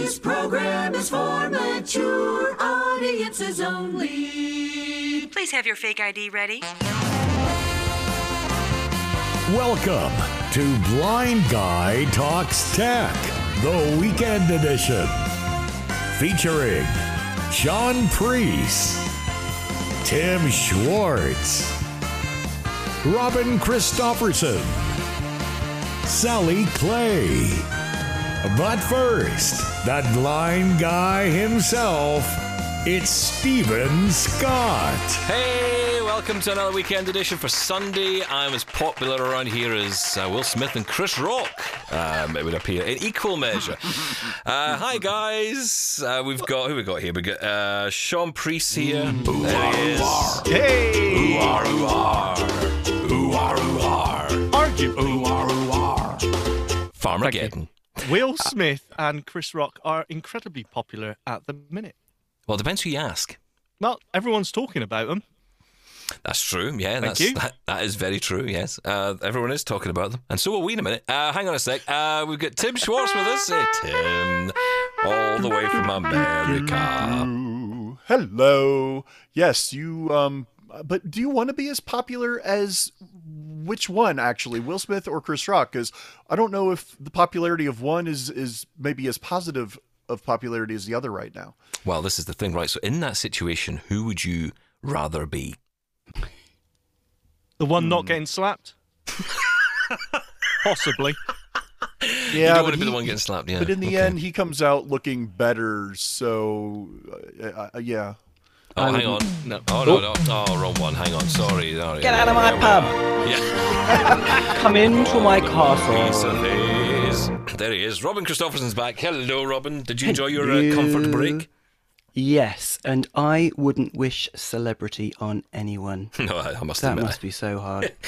This program is for mature audiences only. Please have your fake ID ready. Welcome to Blind Guy Talks Tech, the weekend edition. Featuring Sean Priest, Tim Schwartz, Robin Christopherson, Sally Clay. But first, that blind guy himself, it's Steven Scott. Hey, welcome to another weekend edition for Sunday. I'm as popular around here as uh, Will Smith and Chris Rock, um, it would appear, in equal measure. Uh, hi, guys. Uh, we've got, who we got here? we got uh, Sean Priest here. there he is. Hey! Ooh, are, ooh, are. Ooh, are, ooh, are. Argue. Ooh, are, ooh, are. Farmageddon. Will Smith and Chris Rock are incredibly popular at the minute. Well, it depends who you ask. Well, everyone's talking about them. That's true. Yeah, that's, you. That, that is very true. Yes, uh, everyone is talking about them, and so will we in a minute. Uh, hang on a sec. Uh, we've got Tim Schwartz with us. Hey, Tim, all the way from America. Hello. Yes, you um but do you want to be as popular as which one actually, Will Smith or Chris Rock? Cuz I don't know if the popularity of one is is maybe as positive of popularity as the other right now. Well, this is the thing, right? So, in that situation, who would you rather be? The one not getting slapped? Possibly. Yeah, you don't but want to be the one getting slapped, yeah. But in the Okay. end he comes out looking better, so uh, uh, yeah. Oh, hang on. No. Oh no, no, oh, wrong one. Hang on. Sorry. Sorry. Get out of my There pub. Yeah. Come into my castle. There he is. Robin Christopherson's back. Hello, Robin. Did you enjoy your uh, comfort break? Yes, and I wouldn't wish celebrity on anyone. No, I, I must That admit. must be so hard.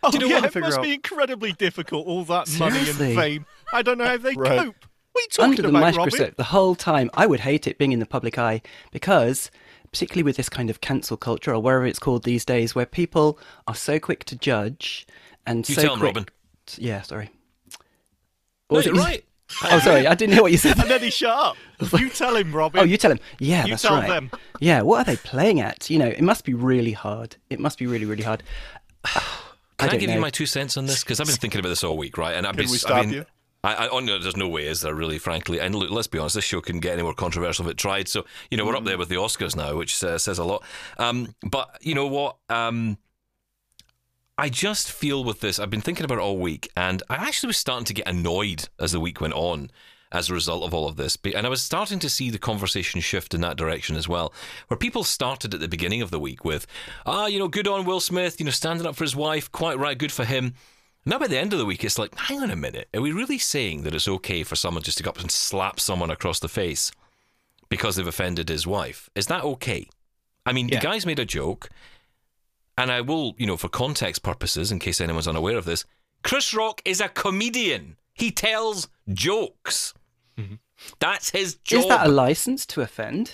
Oh, you know yeah, what? it must out- be incredibly difficult, all that money and fame. I don't know how they Right. cope. What are you talking Under the microscope Robin? the whole time. I would hate it being in the public eye because, particularly with this kind of cancel culture or wherever it's called these days, where people are so quick to judge and You so tell 'em, quick. Robin. Yeah, sorry. No, was you're it? right. Oh, sorry, I didn't hear what you said. And then he shut up. You tell him, Robin. Oh, you tell him. Yeah, You that's tell right. them. Yeah, what are they playing at? You know, it must be really hard. It must be really, really hard. Can I, don't give you my two cents on this? Because I've been thinking about this all week, right? And I've Can been, we I stop mean, you? I, I, oh, no, there's no way, is there really, frankly? And look, let's be honest, this show couldn't get any more controversial if it tried. So, you know, we're up there with the Oscars now, which uh, says a lot. Um, but you know what? Um, I just feel with this, I've been thinking about it all week, and I actually was starting to get annoyed as the week went on as a result of all of this. And I was starting to see the conversation shift in that direction as well, where people started at the beginning of the week with, ah, you know, good on Will Smith, you know, standing up for his wife, quite right, good for him. Now, by the end of the week, it's like, hang on a minute. Are we really saying that it's okay for someone just to go up and slap someone across the face because they've offended his wife? Is that okay? I mean, Yeah. the guy's made a joke, and I will, you know, for context purposes, in case anyone's unaware of this, Chris Rock is a comedian. He tells jokes. Mm-hmm. That's his job. Is that a license to offend?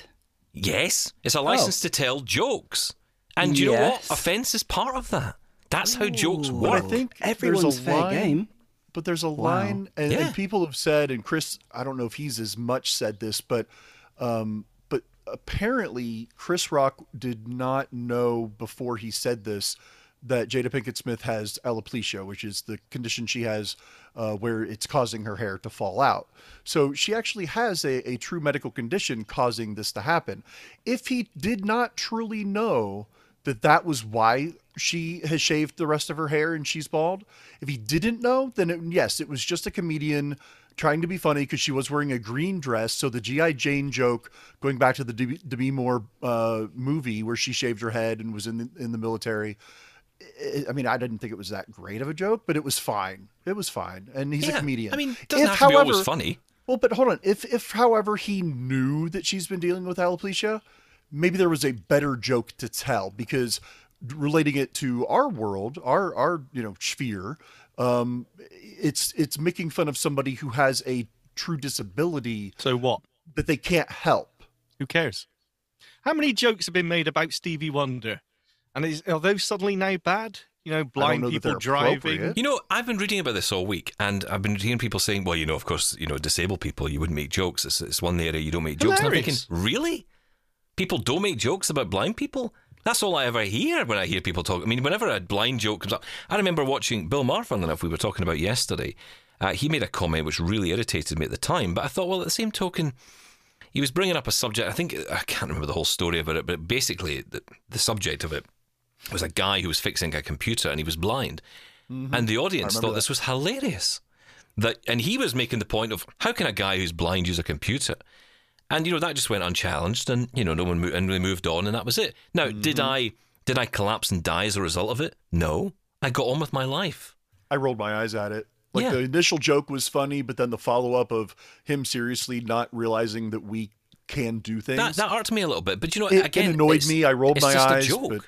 Yes, it's a license oh. to tell jokes. And you know what? Offense is part of that. That's how jokes Ooh. But I think Everyone's a fair line, game. But there's a line, and, Yeah. and people have said, and Chris, I don't know if he's as much said this, but, um, but apparently Chris Rock did not know before he said this that Jada Pinkett Smith has alopecia, which is the condition she has uh, where it's causing her hair to fall out. So she actually has a, a true medical condition causing this to happen. If he did not truly know that that was why she has shaved the rest of her hair and she's bald. If he didn't know, then it, yes, it was just a comedian trying to be funny because she was wearing a green dress. So the GI Jane joke, going back to the Demi, Demi Moore uh, movie where she shaved her head and was in the, in the military. I- mean, I didn't think it was that great of a joke, but it was fine. It was fine, and he's Yeah. a comedian. I mean, it doesn't If, have to be always however- funny. well, but hold on. If if however he knew that she's been dealing with alopecia, maybe there was a better joke to tell because relating it to our world, our our you know sphere, um, it's it's making fun of somebody who has a true disability So what? that they can't help. Who cares? How many jokes have been made about Stevie Wonder? And is, are those suddenly now bad? You know, blind know people driving. You know, I've been reading about this all week, and I've been hearing people saying, "Well, you know, of course, you know, disabled people, you wouldn't make jokes. It's, it's one area you don't make jokes." And I'm thinking, Hilarious. really? People don't make jokes about blind people? That's all I ever hear when I hear people talk. I mean, whenever a blind joke comes up, I remember watching Bill Maher, enough, we were talking about yesterday. Uh, he made a comment which really irritated me at the time, but I thought, well, at the same token, he was bringing up a subject. I think I can't remember the whole story about it, but basically, the, the subject of it was a guy who was fixing a computer and he was blind, and the audience thought this was hilarious. That and he was making the point of how can a guy who's blind use a computer? And you know that just went unchallenged, and you know no one mo- and they moved on, and that was it. Now, did mm-hmm. I did I collapse and die as a result of it? No, I got on with my life. I rolled my eyes at it. Like Yeah. the initial joke was funny, but then the follow up of him seriously not realizing that we can do things. That that irked me a little bit, but you know it, again it annoyed me. I rolled it's my just eyes. A joke. But,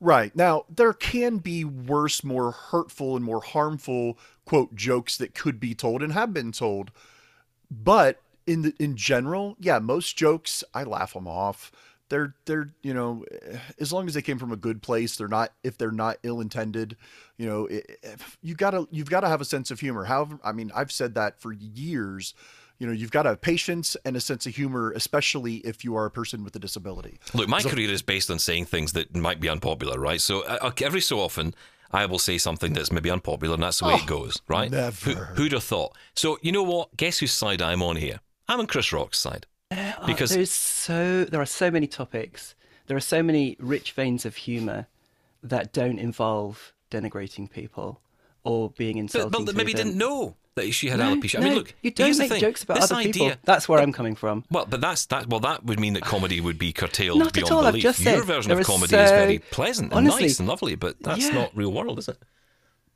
right now, there can be worse, more hurtful, and more harmful quote jokes that could be told and have been told. But in the, in general, yeah, most jokes I laugh them off. They're they're you know, as long as they came from a good place, they're not if they're not ill intended. You know, if you gotta you've got to have a sense of humor. However, I mean, I've said that for years. You know, you've got to have patience and a sense of humor, especially if you are a person with a disability. Look, my career is based on saying things that might be unpopular, right? So uh, every so often, I will say something that's maybe unpopular, and that's the way it goes, right? Oh, never. Who, who'd have thought? So you know what? Guess whose side I'm on here? I'm on Chris Rock's side. Because- Uh, there's so there are so many topics. There are so many rich veins of humor that don't involve denigrating people or being But, insulting. but to maybe them. didn't know that she had No, alopecia. I no, mean, look, you don't make jokes about this other idea, people. That's where I'm coming from. Well, but that's that. Well, that would mean that comedy would be curtailed Not at beyond all, I've belief. just Your said version of comedy is very pleasant and Honestly, nice and lovely, but that's yeah. not real world, is it?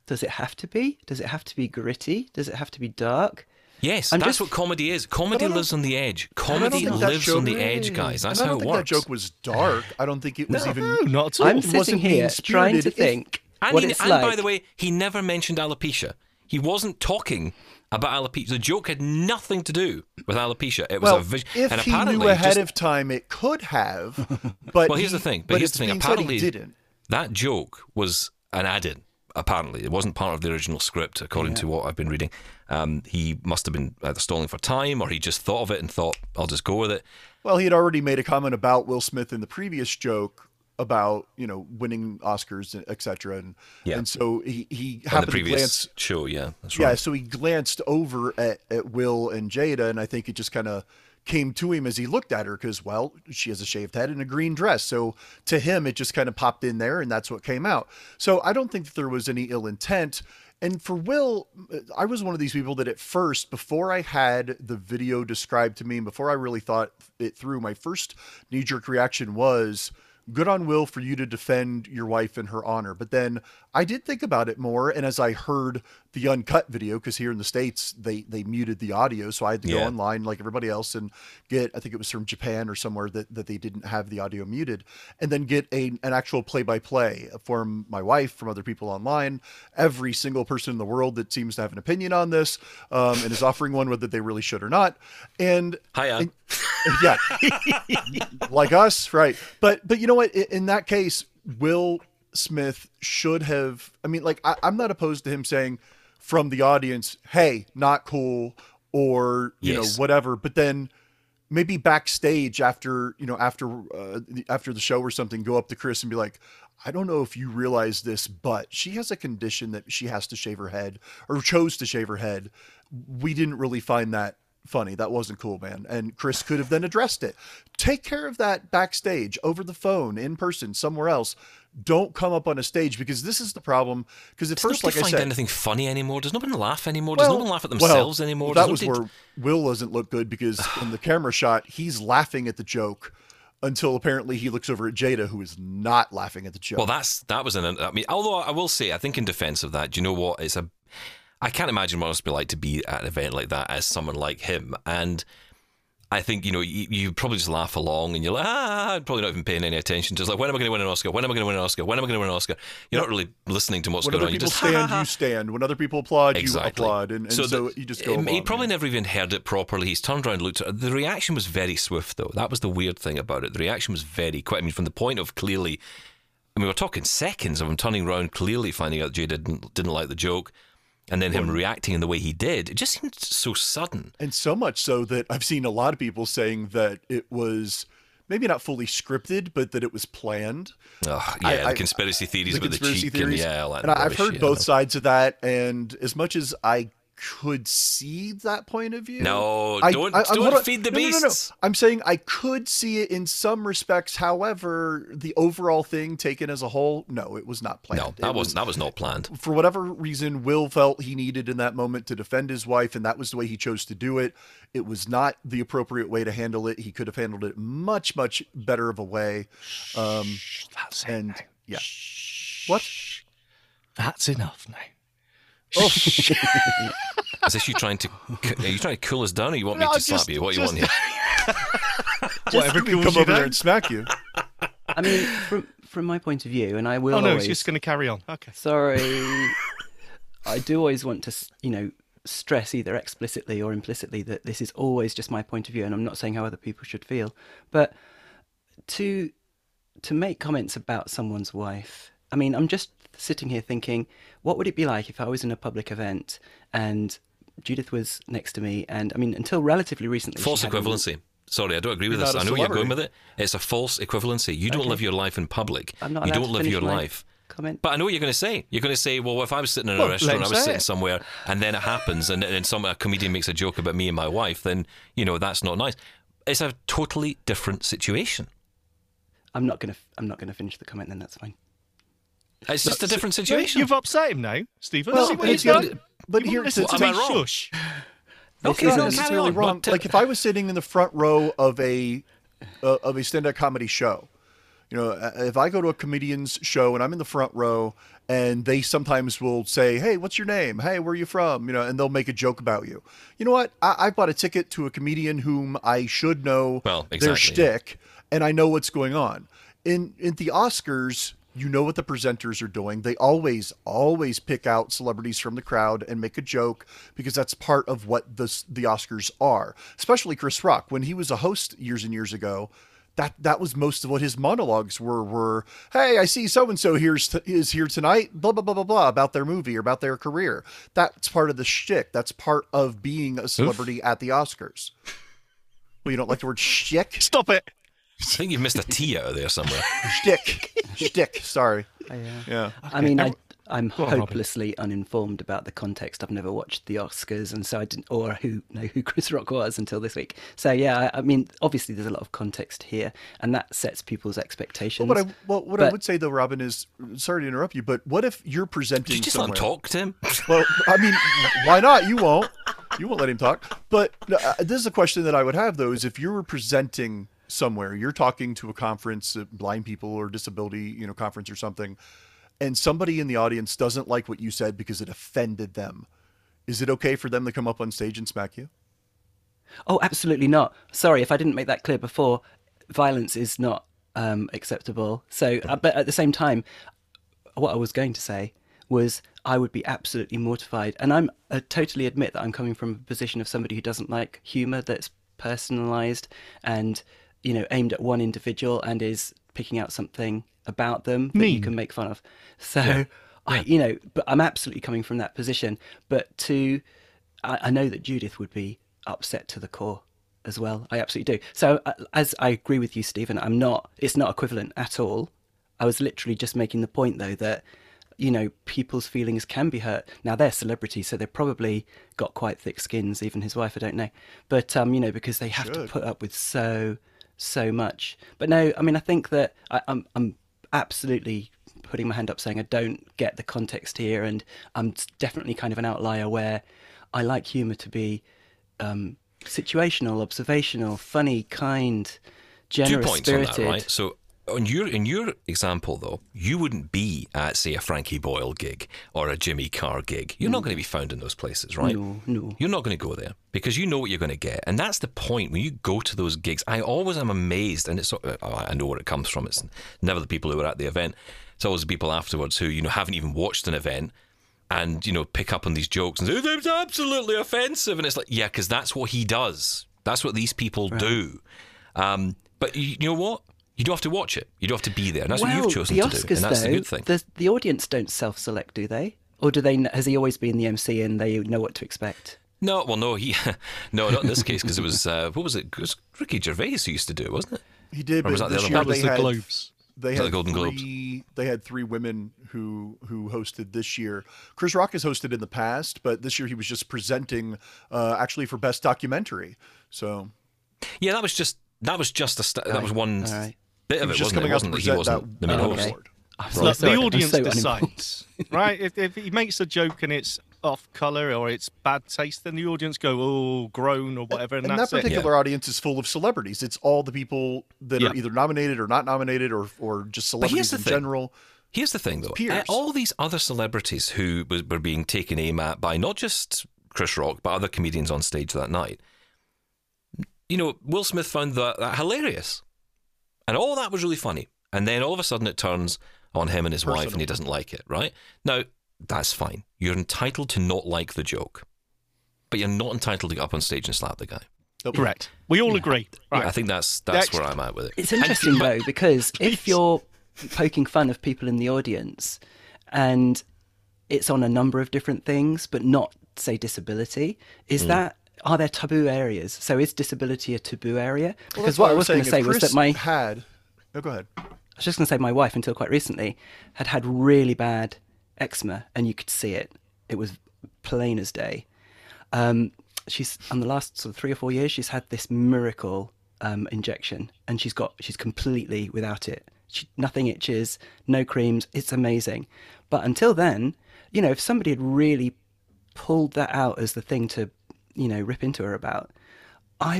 Does it have to be? Does it have to be gritty? Does it have to be dark? Yes, I'm that's just- what comedy is. Comedy lives on the edge. Comedy lives joke- on the edge, guys. That's and I how don't it think works. that joke was dark. I don't think it was even. No, not at all. I'm It sitting here trying to think And, what he- it's and like. by the way, he never mentioned alopecia. He wasn't talking about alopecia. The joke had nothing to do with alopecia. It was Well, a vision. if and he apparently, knew ahead just- of time, it could have. But well, here's he- the thing. But, but here's the thing. being he Apparently, didn't. that joke was an add-in. Apparently, it wasn't part of the original script, according to what I've been reading. Um, he must have been either stalling for time, or he just thought of it and thought, "I'll just go with it." Well, he had already made a comment about Will Smith in the previous joke about you know winning Oscars, etc. And Yeah. and so he he happened to glance. show, yeah, that's Yeah, so he glanced over at, at Will and Jada, and I think it just kind of came to him as he looked at her because, well, she has a shaved head and a green dress. So to him, it just kind of popped in there, and that's what came out. So I don't think that there was any ill intent. And for Will, I was one of these people that at first, before I had the video described to me, before I really thought it through, my first knee jerk reaction was, good on Will for you to defend your wife and her honor. But then I did think about it more, and as I heard the uncut video, because here in the states they they muted the audio, so I had to go online like everybody else and get I think it was from Japan or somewhere that, that they didn't have the audio muted, and then get a an actual play by play from my wife, from other people online, every single person in the world that seems to have an opinion on this, um, and is offering one whether they really should or not, and Hiya. and- yeah. Like us right. But but you know what? I- in that case will smith should have i mean like I, i'm not opposed to him saying from the audience hey not cool or you Yes. know whatever. But then maybe backstage after you know after uh, after the show or something go up to chris and be like i don't know if you realize this but she has a condition that she has to shave her head or chose to shave her head. We didn't really find that funny that wasn't cool man and chris could have then addressed it take care of that backstage over the phone in person somewhere else don't come up on a stage because this is the problem because at Does first nobody like i find said anything funny anymore? Does nobody laugh anymore? Does no one laugh at themselves well, anymore? That Does was where Will doesn't look good because in the camera shot, he's laughing at the joke until apparently he looks over at Jada, who is not laughing at the joke. Well, that's that was an. I mean, although I will say, I think in defence of that, do you know what? It's a. I can't imagine what it must be like to be at an event like that as someone like him, and I think you know you, you probably just laugh along and you're like, ah, I'm probably not even paying any attention. Just like, when am I going to win an Oscar? When am I going to win an Oscar? When am I going to win an Oscar? You're not really listening to what's when going other on. You people just stand, you stand. When other people applaud, you applaud, and, and so, the- you just go. um, He probably never even heard it properly. He's turned around, and looked. at The reaction was very swift, though. That was the weird thing about it. The reaction was very quick. I mean, from the point of clearly I mean, we're talking seconds of him turning around, clearly finding out Jay didn't didn't like the joke, and then him reacting in the way he did. It just seemed so sudden. And so much so that I've seen a lot of people saying that it was maybe not fully scripted, but that it was planned. Ugh, yeah, I- the I- conspiracy theories the with conspiracy the cheek theories. and yeah, and I- I've heard both sides of that, and as much as I could see that point of view, No, I- don't- I- don't feed the No, no, no, no. I'm saying I could see it in some respects. However, the overall thing taken as a whole, no, it was not planned. No, It that was- wasn't that was not planned. for whatever reason, Will felt he needed in that moment to defend his wife, and that was the way he chose to do it. It was not the appropriate way to handle it. He could have handled it much, much better of a way. Um, That's it. and yeah, what? That's enough now. Oh, Is this you trying to? Are you trying to cool us down, or you want me No, to just- slap you? What do you just- want here? Whatever come cools over you there down. and smack you. I mean, from from my point of view, and I will Oh no, always. it's just going to carry on. Okay. Sorry. I do always want to, s- you know, stress either explicitly or implicitly that this is always just my point of view, and I'm not saying how other people should feel. But to to make comments about someone's wife, I mean, I'm just sitting here thinking, what would it be like if I was in a public event and Judith was next to me, and I mean, until relatively recently, she False equivalency. Sorry, I don't agree with this. I know where you're going with it. It's a false equivalency. You don't Okay. live your life in public. I'm not you don't to live your life. Comment. But I know what you're going to say. You're going to say, well, if I was sitting in a Well, restaurant, I was sitting it. somewhere, and then it happens, and then some a comedian makes a joke about me and my wife, then you know that's not nice. It's a totally different situation. I'm not gonna. I'm not gonna finish the comment. Then that's fine. It's just a different situation. You've upset him now, Stephen. Well, See what it's he's done. but You here- won't listen to- to am me I wrong? shush. Okay, It's no, not carry necessarily on, wrong. but, uh, like if I was sitting in the front row of a uh, of a stand-up comedy show, you know, uh, if I go to a comedian's show and I'm in the front row, and they sometimes will say, "Hey, what's your name? Hey, where are you from?" You know, and they'll make a joke about you. You know what? I, I bought a ticket to a comedian whom I should know Well, their exactly. shtick, and I know what's going on. In in the Oscars, you know what the presenters are doing. They always always pick out celebrities from the crowd and make a joke because that's part of what the the Oscars are. Especially Chris Rock when he was a host years and years ago. That that was most of what his monologues were. Were hey, I see so and so here's is here tonight. Blah blah blah blah blah about their movie or about their career. That's part of the shtick. That's part of being a celebrity at the Oscars. Well, you don't like the word shtick? Stop it. I think you've missed a T out of there somewhere. Shtick, shtick. Sorry. Yeah. Yeah. I mean, I, I'm on, Robin. hopelessly uninformed about the context. I've never watched the Oscars, and so I didn't, or who know who Chris Rock was until this week. So yeah, I, I mean, obviously there's a lot of context here, and that sets people's expectations. Well, what I well, what I would say though, Robin, is sorry to interrupt you, but what if you're presenting Did you just somewhere? let him talk, Tim? Well, I mean, why not? You won't. You won't let him talk. But uh, this is a question that I would have though: is if you were presenting somewhere, you're talking to a conference, uh, blind people or disability, you know, conference or something, and somebody in the audience doesn't like what you said because it offended them. Is it okay for them to come up on stage and smack you? Oh, absolutely not. Sorry if I didn't make that clear before. Violence is not um, acceptable. So, uh, but at the same time, what I was going to say was I would be absolutely mortified, and I'm I totally admit that I'm coming from a position of somebody who doesn't like humour that's personalised and you know aimed at one individual and is picking out something about them that you can make fun of. So. I, you know, but I'm absolutely coming from that position. But to, I, I know that Judith would be upset to the core as well. I absolutely do. So uh, as I agree with you, Stephen, I'm not. It's not equivalent at all. I was literally just making the point though that you know people's feelings can be hurt. Now they're celebrities, so they've probably got quite thick skins. Even his wife, I don't know, but um, you know because they have to put up with so so much. But no, I mean I think that I, I'm I'm absolutely putting my hand up saying I don't get the context here, and I'm definitely kind of an outlier where I like humour to be um, situational, observational, funny, kind, Two generous points on spirited. that, right? So on your in your example though, you wouldn't be at say a Frankie Boyle gig or a Jimmy Carr gig. You're not going to be found in those places, right? No, no. You're not going to go there because you know what you're going to get, and that's the point. When you go to those gigs, I always am amazed, and it's oh, I know where it comes from. It's never the people who are at the event. It's always the people afterwards who you know haven't even watched an event and you know pick up on these jokes and say it's absolutely offensive, and it's like yeah, because that's what he does. That's what these people do. Um, but you, you know what? You don't have to watch it. You don't have to be there. And that's well, what you've chosen the to do, and that's though, the good thing. The, the audience don't self-select, do they? Or do they? Has he always been the MC and they know what to expect? No, well, no, he, no, not in this case because it was uh, what was it? It was Ricky Gervais who used to do, it, wasn't it? He did, Or was but that the other year one? That was they the had Globes. they had the Golden Globes? three, They had three women who who hosted this year. Chris Rock has hosted in the past, but this year he was just presenting uh, actually for best documentary. So Yeah, that was just that was just a st- that was one all right. Bit of it, just wasn't coming It wasn't that he present wasn't that the main host. okay. award. Look, the audience so decides, right? If, if he makes a joke and it's off color or it's bad taste, then the audience go, "Oh, groan" or whatever, and, and that that's it. particular audience is full of celebrities. It's all the people that Yeah. are either nominated or not nominated, or or just But here's celebrities the in thing. general. Here's the thing, though. Uh, All these other celebrities who was, were being taken aim at by not just Chris Rock, but other comedians on stage that night. You know, Will Smith found that, that hilarious. And all that was really funny. And then all of a sudden it turns on him and his wife and he doesn't like it, right? Now, that's fine. You're entitled to not like the joke. But you're not entitled to get up on stage and slap the guy. Nope. Correct. We all agree. Right. I think that's that's Next. where I'm at with it. It's And- interesting though because if you're poking fun of people in the audience and it's on a number of different things, but not say disability, is mm. that are there taboo areas? So is disability a taboo area? Well, because what I was going to say was that my had. Oh, go ahead. I was just going to say my wife until quite recently had had really bad eczema, and you could see it. It was plain as day. Um, she's on the last sort of three or four years, she's had this miracle um, injection, and she's got she's completely without it. She, nothing itches, no creams. It's amazing. But until then, you know, if somebody had really pulled that out as the thing to, you know, rip into her about, I,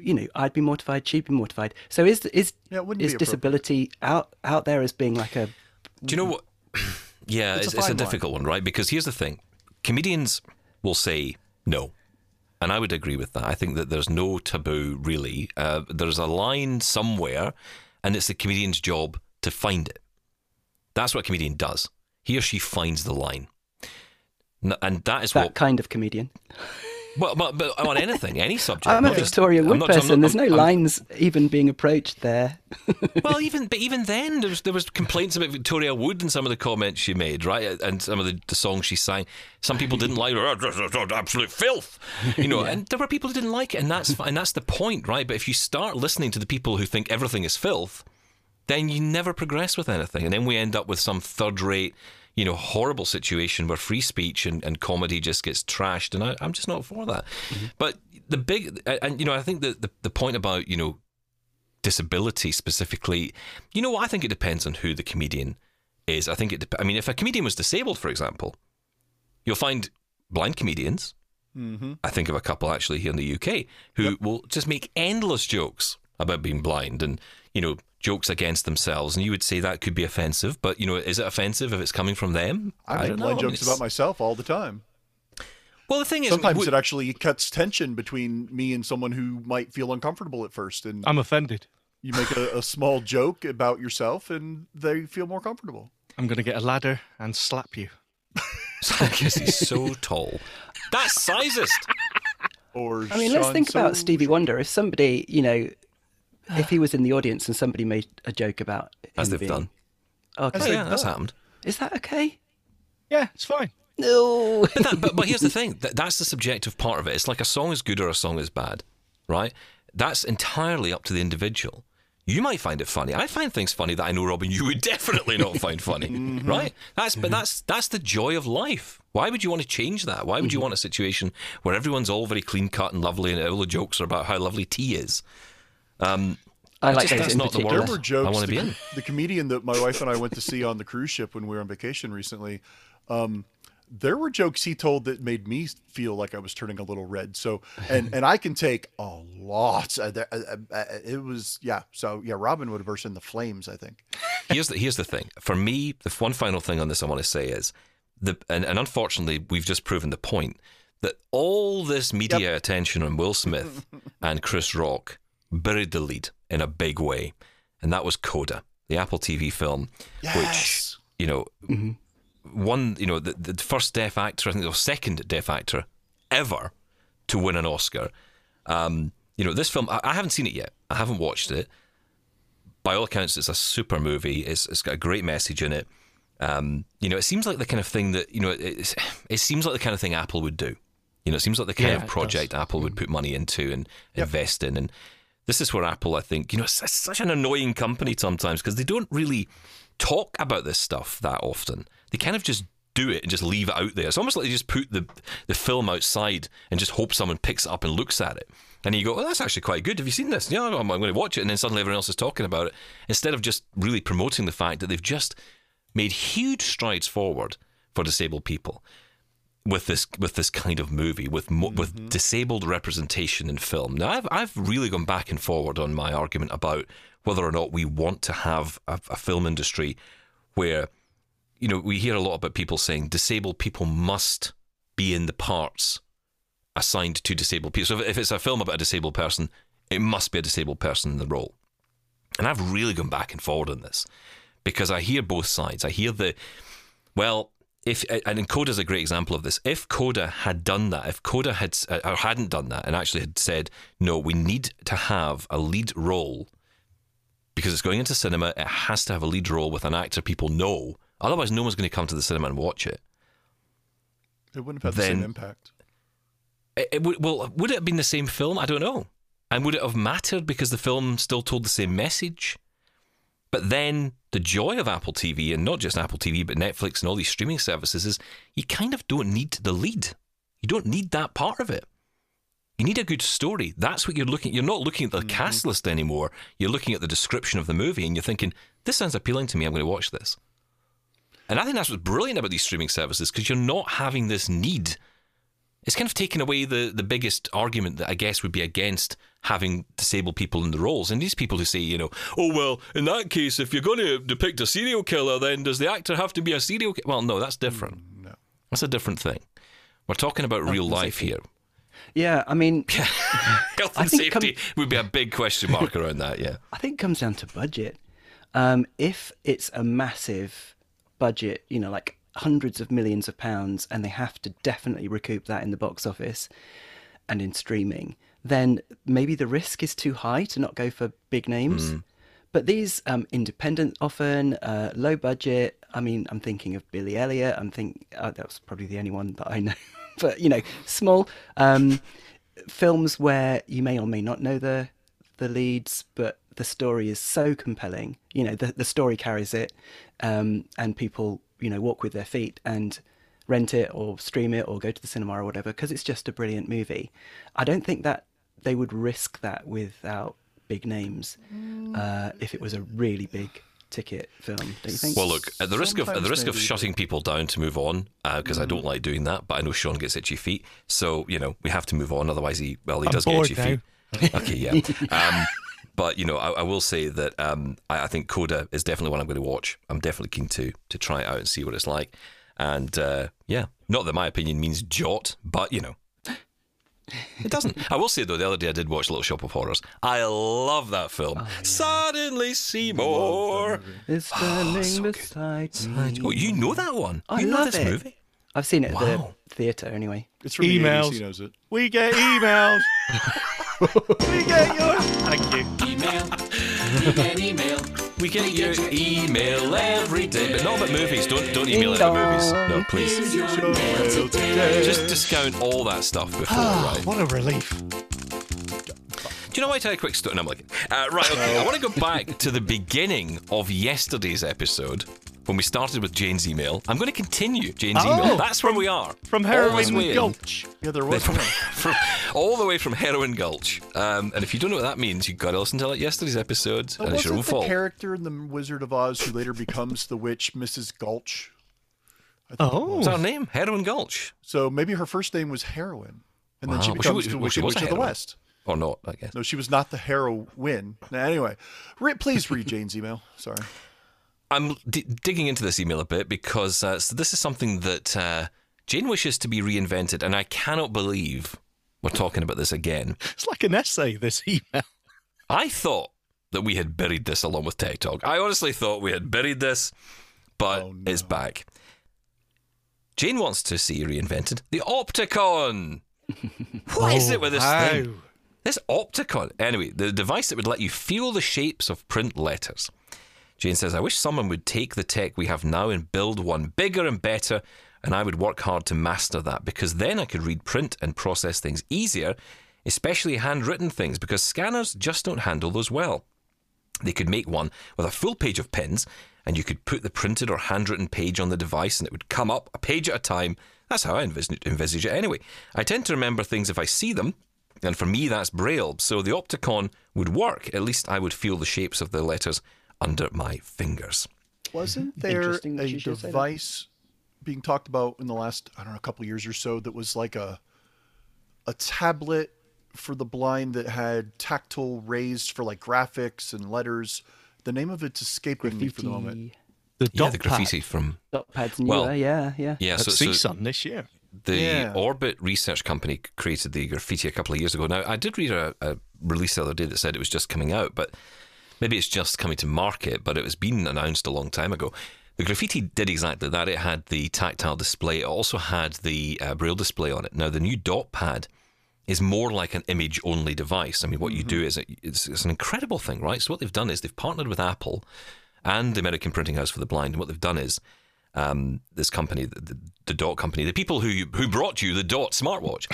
you know, I'd be mortified. She'd be mortified. So is is Yeah, is disability out out there as being like a Do you know what? Yeah, It's it's, a it's a difficult one, right? Because here's the thing comedians will say no. And I would agree with that. I think that there's no taboo, really. Uh, there's a line somewhere, and it's the comedian's job to find it. That's what a comedian does. He or she finds the line. And that is that what. kind of comedian. Well, but, but on anything, any subject. I'm a Victoria Wood person. There's no I'm- lines even being approached there. well, even but even then, there was there was complaints about Victoria Wood and some of the comments she made, right, and some of the, the songs she sang. Some people didn't like her, "Oh, absolute filth, you know, and there were people who didn't like it, and that's and that's the point, right? But if you start listening to the people who think everything is filth, then you never progress with anything, and then we end up with some third-rate. You know, horrible situation where free speech and, and comedy just gets trashed, and I, I'm just not for that. But the big, and you know, I think that the, the point about you know disability specifically, you know what? I think it depends on who the comedian is. I think it. I mean, if a comedian was disabled, for example, you'll find blind comedians. Mm-hmm. I think of a couple actually here in the UK who will just make endless jokes about being blind and you know jokes against themselves, and you would say that could be offensive. But you know, is it offensive if it's coming from them? I make don't know. blind I mean, jokes about myself all the time. Well, the thing is, Sometimes would- it actually cuts tension between me and someone who might feel uncomfortable at first, and I'm offended. you make a, a small joke about yourself, and they feel more comfortable. I'm going to get a ladder and slap you. because he's so tall. That's sizest. Or I mean, let's Sean think about Stevie Wonder. If somebody, you know, if he was in the audience and somebody made a joke about As they've being- done. Oh, okay, Oh, yeah, that's happened. is that okay? Yeah, it's fine. No. But, that, but, but here's the thing that, that's the subjective part of it. It's like a song is good or a song is bad, right? That's entirely up to the individual. You might find it funny. I find things funny that I know, Robin, you would definitely not find funny, mm-hmm. right? That's but mm-hmm. that's that's the joy of life. Why would you want to change that? Why would you mm-hmm. want a situation where everyone's all very clean cut and lovely, and all the jokes are about how lovely tea is? Um, I like just- those that's in not the world. There were jokes. I wanna the, be in. the comedian that my wife and I went to see on the cruise ship when we were on vacation recently. Um, there were jokes he told that made me feel like I was turning a little red. So, and and I can take a lot. Uh, there- uh, uh, It was yeah. So yeah, Robin would have burst in the flames. I think. here's the here's the thing. For me, the one final thing on this I want to say is the and, and unfortunately we've just proven the point that all this media attention on Will Smith and Chris Rock buried the lead in a big way, and that was Coda, the Apple TV film, which you know one you know the, the first deaf actor, I think the second deaf actor ever to win an Oscar. Um, you know this film, I, I haven't seen it yet. I haven't watched it by all accounts, it's a super movie. It's, it's got a great message in it. Um, you know, it seems like the kind of thing that you know. It, it seems like the kind of thing Apple would do. You know, it seems like the kind Yeah, of project Apple would put money into and invest in. And this is where Apple, I think, you know, it's, it's such an annoying company sometimes because they don't really talk about this stuff that often. They kind of just do it and just leave it out there. It's almost like they just put the the film outside and just hope someone picks it up and looks at it. And you go, well, that's actually quite good. Have you seen this? Yeah, I'm, I'm going to watch it. And then suddenly everyone else is talking about it instead of just really promoting the fact that they've just made huge strides forward for disabled people with this with this kind of movie with mo- with mm-hmm. disabled representation in film. Now I've I've really gone back and forward on my argument about whether or not we want to have a, a film industry where you know we hear a lot about people saying disabled people must be in the parts assigned to disabled people. So if, if it's a film about a disabled person, it must be a disabled person in the role. And I've really gone back and forward on this because I hear both sides. I hear the well, if and Coda is a great example of this. If Coda had done that, if Coda had uh, or hadn't done that, and actually had said, "No, we need to have a lead role because it's going into cinema. It has to have a lead role with an actor people know. Otherwise, no one's going to come to the cinema and watch it." It wouldn't have had the same impact. It, it would, well, would it have been the same film? I don't know. And would it have mattered because the film still told the same message? But then the joy of Apple TV, and not just Apple TV, but Netflix and all these streaming services, is you kind of don't need the lead. You don't need that part of it. You need a good story. That's what you're looking. At. You're not looking at the mm-hmm. cast list anymore. You're looking at the description of the movie, and you're thinking, "This sounds appealing to me. I'm going to watch this." And I think that's what's brilliant about these streaming services because you're not having this need it's kind of taken away the, the biggest argument that I guess would be against having disabled people in the roles. And these people who say, you know, oh, well, in that case, if you're going to depict a serial killer, then does the actor have to be a serial killer? Well, no, that's different. No. That's a different thing. We're talking about real life here. Yeah, I mean, Health and think com- safety would be a big question mark around that, yeah. I think it comes down to budget. Um, if it's a massive budget, you know, like hundreds of millions of pounds, and they have to definitely recoup that in the box office and in streaming, then maybe the risk is too high to not go for big names. But these um, independent, often uh, low budget. I mean, I'm thinking of Billy Elliot. I'm think uh, that was probably the only one that I know. but you know, small um, films where you may or may not know the the leads, but the story is so compelling. You know, the the story carries it, um, and people you know walk with their feet and rent it or stream it or go to the cinema or whatever because it's just a brilliant movie. I don't think that they would risk that without big names uh, if it was a really big ticket film. Don't you think? Well, look, at the risk of at the Sometimes risk of shutting people down to move on, because I Mm. don't like doing that, but I know Sean gets itchy feet, so you know we have to move on. Otherwise, he well he I'm does bored get itchy feet. Okay, yeah. Um, but you know, I, I will say that um, I, I think Coda is definitely one I'm going to watch. I'm definitely keen to to try it out and see what it's like. And uh, yeah, not that my opinion means jot, but you know. It doesn't. I will say though, the other day I did watch Little Shop of Horrors. I love that film. Oh, Suddenly Seymour. It's ah, standing beside me. Oh, you know that one? I you know love this it. movie? I've seen it at Wow. the theatre anyway. It's from Emails. the 80s, he knows it. We get emails. we get your. Thank you. Email. We get email. We get your email every day, but not about movies. Don't don't email about movies. No, please. Here's your mail today. Just discount all that stuff before, Ah, right? what a relief. Do you know what? I tell you a quick story. No, I'm like, uh, right, okay. I want to go back to the beginning of yesterday's episode when we started with Jane's email. I'm going to continue Jane's Oh, email. That's where we are. From All Heroin. Gulch. Yeah, there was from, one. from- all the way from Heroin Gulch. Um, and if you don't know what that means, you've got to listen to like yesterday's episode, and it's your own the fault. character in the Wizard of Oz who later becomes the witch, Mrs. Gulch? Oh. What's her name? Heroin Gulch. So maybe her first name was Heroin, and then Wow. she Well, she becomes the well, she Wicked was a Witch of the. West. Or not, I guess. No, she was not the heroine. Now, anyway, re- please read Jane's email. Sorry. I'm d- digging into this email a bit because uh, so this is something that uh, Jane wishes to be reinvented, and I cannot believe we're talking about this again. It's like an essay, this email. I thought that we had buried this along with Tech Talk. I honestly thought we had buried this, but Oh, it's back. Jane wants to see reinvented the Opticon. What is Oh, it with this wow. thing? This Opticon. Anyway, the device that would let you feel the shapes of print letters. Jane says, I wish someone would take the tech we have now and build one bigger and better, and I would work hard to master that because then I could read print and process things easier, especially handwritten things, because scanners just don't handle those well. They could make one with a full page of pins, and you could put the printed or handwritten page on the device, and it would come up a page at a time. That's how I envisage, envisage it anyway. I tend to remember things if I see them, and for me, that's Braille. So the Opticon would work. At least I would feel the shapes of the letters under my fingers. Wasn't there a you should say that. device being talked about in the last I don't know a couple of years or so that was like a a tablet for the blind that had tactile raised for like graphics and letters. The name of it's escaping me for the moment. The Yeah, the Graphiti from Dot pads newer, Well, yeah, yeah. yeah. at So, so CSUN this year. the Yeah. Orbit Research Company created the Graphiti a couple of years ago. Now, I did read a, a release the other day that said it was just coming out, but maybe it's just coming to market. But it was been announced a long time ago. The Graphiti did exactly that. It had the tactile display. It also had the uh, braille display on it. Now, the new dot pad is more like an image only device. I mean, what you do is it, it's, it's an incredible thing, right? So, what they've done is they've partnered with Apple and the American Printing House for the Blind. And what they've done is um, this company, the, the, the Dot company, the people who who brought you the Dot smartwatch.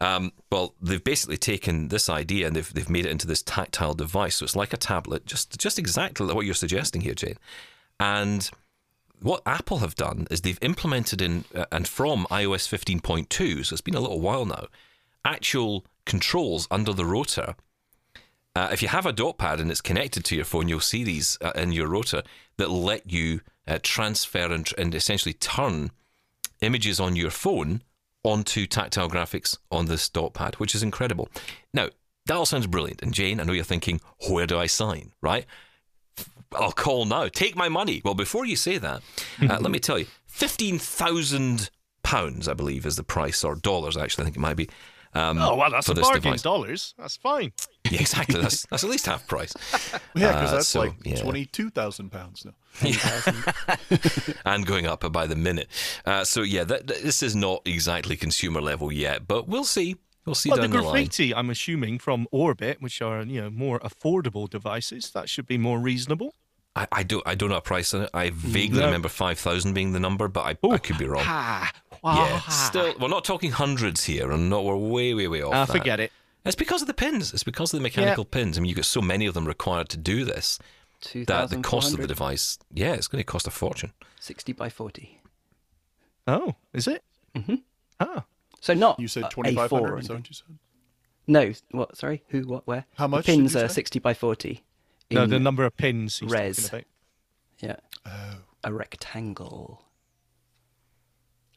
Um, well, they've basically taken this idea and they've they've made it into this tactile device. So it's like a tablet, just just exactly what you're suggesting here, Jane. And what Apple have done is they've implemented in uh, and from iOS 15.2, so it's been a little while now, actual controls under the rotor. Uh, if you have a dot pad and it's connected to your phone, you'll see these uh, in your rotor that let you uh, transfer and, and essentially turn images on your phone onto tactile graphics on this dot pad, which is incredible. Now, that all sounds brilliant. And Jane, I know you're thinking, where do I sign, right? I'll call now. Take my money. Well, before you say that, uh, let me tell you, fifteen thousand pounds, I believe, is the price, or dollars. Actually, I think it might be. Um, Oh well, that's a bargain. device. Dollars. That's fine. Yeah, exactly. That's that's at least half price. Yeah, because Uh, that's so, like yeah. twenty two thousand pounds now. and going up by the minute. Uh, so yeah, that, that- this is not exactly consumer level yet, but we'll see. We'll see Well, the down the, line. Graphiti, I'm assuming from Orbit, which are you know more affordable devices, that should be more reasonable. I, I don't I don't know a price on it. I vaguely No. remember five thousand being the number, but I, I could be wrong. Ah, Yeah, still, we're not talking hundreds here, and not we're way way way off. Ah, that. forget it. It's because of the pins. It's because of the mechanical pins. I mean, you get so many of them required to do this that the cost of the device, yeah, it's going to cost a fortune. 60 by 40. Oh, is it? Mm-hmm. Ah, So not You said twenty five A4 hundred. or Is that what you said? No, what? Sorry, who? What? Where? How The much did pins are 60 by 40. no, the number of pins res. Yeah. Oh. A rectangle.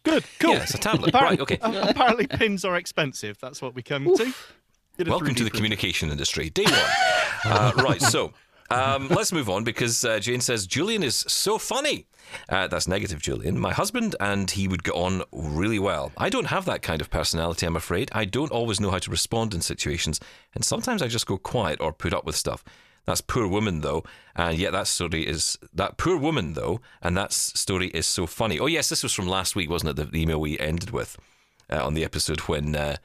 Good, cool. Yeah, it's a tablet. right, okay. Apparently, pins are expensive. That's what we come to. Welcome 3D to the communication industry. Day one. uh, right, so um, let's move on because uh, Jane says Julian is so funny. Uh, that's negative, Julian. My husband and he would get on really well. I don't have that kind of personality, I'm afraid. I don't always know how to respond in situations, and sometimes I just go quiet or put up with stuff. That's poor woman though, and yet that story is that poor woman though, and that story is so funny. Oh yes, this was from last week, wasn't it? The, the email we ended with uh, on the episode when uh,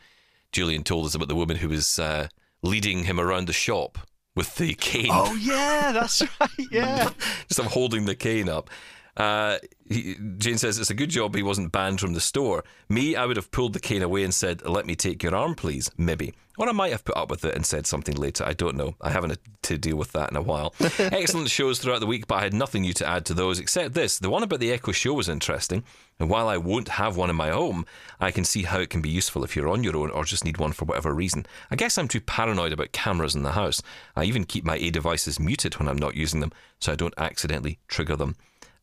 Julian told us about the woman who was uh, leading him around the shop with the cane, Oh yeah, that's right. Yeah. just of holding the cane up. Uh, he, Jane says it's a good job he wasn't banned from the store. Me, I would have pulled the cane away and said, "Let me take your arm, please." Maybe, or I might have put up with it and said something later. I don't know. I haven't had to deal with that in a while. Excellent shows throughout the week, but I had nothing new to add to those except this. The one about the Echo Show was interesting, and while I won't have one in my home, I can see how it can be useful if you're on your own or just need one for whatever reason. I guess I'm too paranoid about cameras in the house. I even keep my A devices muted when I'm not using them, so I don't accidentally trigger them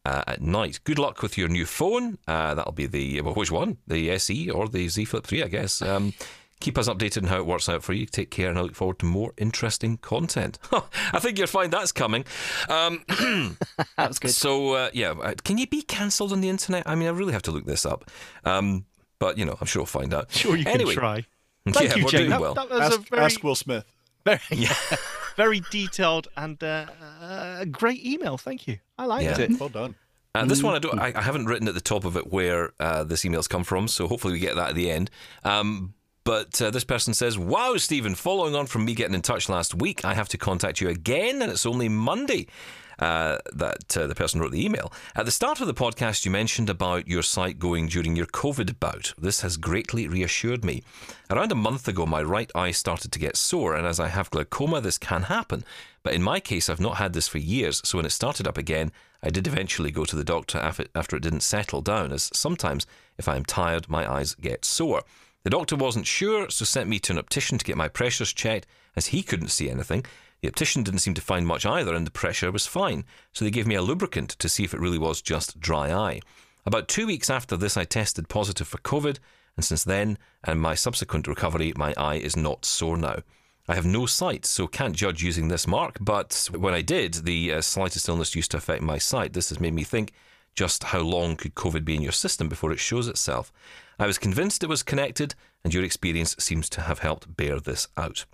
uh, at night. Good luck with your new phone. Uh, that'll be the well, which one? The SE or the Z Flip 3, I guess. Um, keep us updated on how it works out for you. Take care, and I look forward to more interesting content. I think you'll find that's coming. Um, That was good. so uh, yeah, uh, can you be cancelled on the internet? I mean, I really have to look this up. Um, but you know, I'm sure I'll find out. Sure, you anyway, can try. Thank yeah, you, we're Jane. doing That, well. that was Ask, a very, ask Will Smith. very, very detailed and uh, uh, great email. Thank you. I liked Yeah. it. Well done. Uh, this one I don't. I, I haven't written at the top of it where uh, this email's come from, so hopefully we get that at the end. Um, But uh, this person says, Wow, Stephen, following on from me getting in touch last week, I have to contact you again, and it's only Monday. Uh, that uh, the person wrote the email. At the start of the podcast, you mentioned about your sight going during your COVID bout. This has greatly reassured me. Around a month ago, my right eye started to get sore, and as I have glaucoma, this can happen. But in my case, I've not had this for years, so when it started up again, I did eventually go to the doctor after it didn't settle down, as sometimes, if I am tired, my eyes get sore. The doctor wasn't sure, so sent me to an optician to get my pressures checked, as he couldn't see anything. The optician didn't seem to find much either, and the pressure was fine, so they gave me a lubricant to see if it really was just dry eye. About two weeks after this, I tested positive for COVID, and since then and my subsequent recovery, my eye is not sore now. I have no sight, so can't judge using this mark, but when I did, the uh, slightest illness used to affect my sight. This has made me think just how long could COVID be in your system before it shows itself? I was convinced it was connected, and your experience seems to have helped bear this out.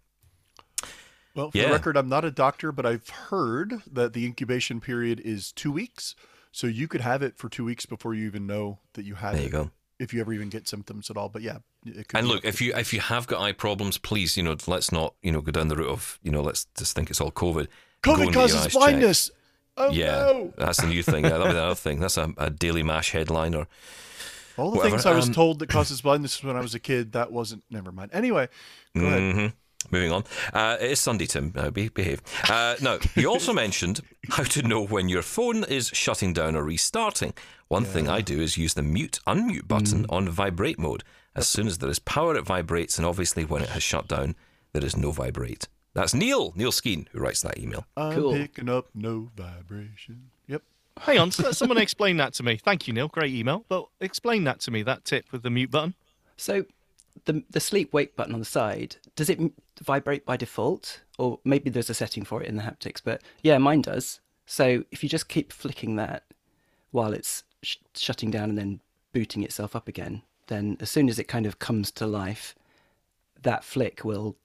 Well, for Yeah. the record, I'm not a doctor, but I've heard that the incubation period is two weeks. So you could have it for two weeks before you even know that you had There it. you go. If you ever even get symptoms at all. But yeah, it could And look, if you if you have got eye problems, please, you know, let's not, you know, go down the route of, you know, let's just think it's all COVID. COVID causes blindness. Oh Yeah, no. that's the new thing. Yeah, that'll be the other thing. That's a, a Daily Mash headline or All the whatever, things I was um, told that causes blindness when I was a kid, that wasn't. Never mind. Anyway, go ahead. Moving on. Uh, it is Sunday, Tim. Uh, be, behave. Uh, now, you also mentioned how to know when your phone is shutting down or restarting. One thing I do is use the mute unmute button on vibrate mode. As soon as there is power, it vibrates, and obviously, when it has shut down, there is no vibrate. That's Neil, Neil Skeen, who writes that email. I'm Cool. picking up no vibration. Yep. Hang on, someone explain that to me. Thank you, Neil. Great email. But explain that to me, that tip with the mute button. So, the the sleep wake button on the side does it vibrate by default, or maybe there's a setting for it in the haptics? But yeah, mine does. So if you just keep flicking that while it's sh- shutting down and then booting itself up again, then as soon as it kind of comes to life, that flick will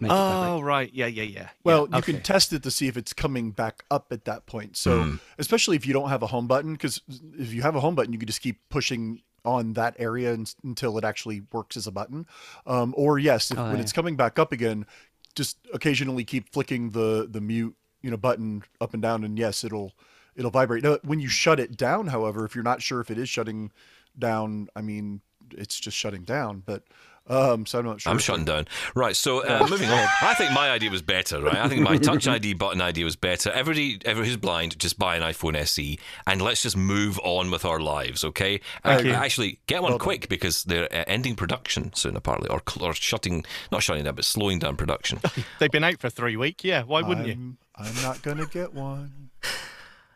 make it. Oh, right. Yeah, yeah, yeah. Well, yeah. you can test it to see if it's coming back up at that point. So, hmm. especially if you don't have a home button, because if you have a home button, you can just keep pushing on that area un- until it actually works as a button. Um, or yes, if, Oh, when yeah. it's coming back up again, just occasionally keep flicking the the mute you know button up and down, and yes, it'll it'll vibrate. Now, when you shut it down, however, if you're not sure if it is shutting down, I mean, it's just shutting down. But um, so I'm not sure. I'm shutting down. Right, so uh, moving on. I think my idea was better, right? I think my Touch ID button idea was better. Everybody, everybody who's blind, just buy an iPhone SE and let's just move on with our lives, okay? Uh, actually, get one quick because they're uh, ending production soon, apparently, or, or shutting, not shutting down, but slowing down production. They've been out for three weeks. Yeah, why wouldn't you? I'm, I'm not gonna get one.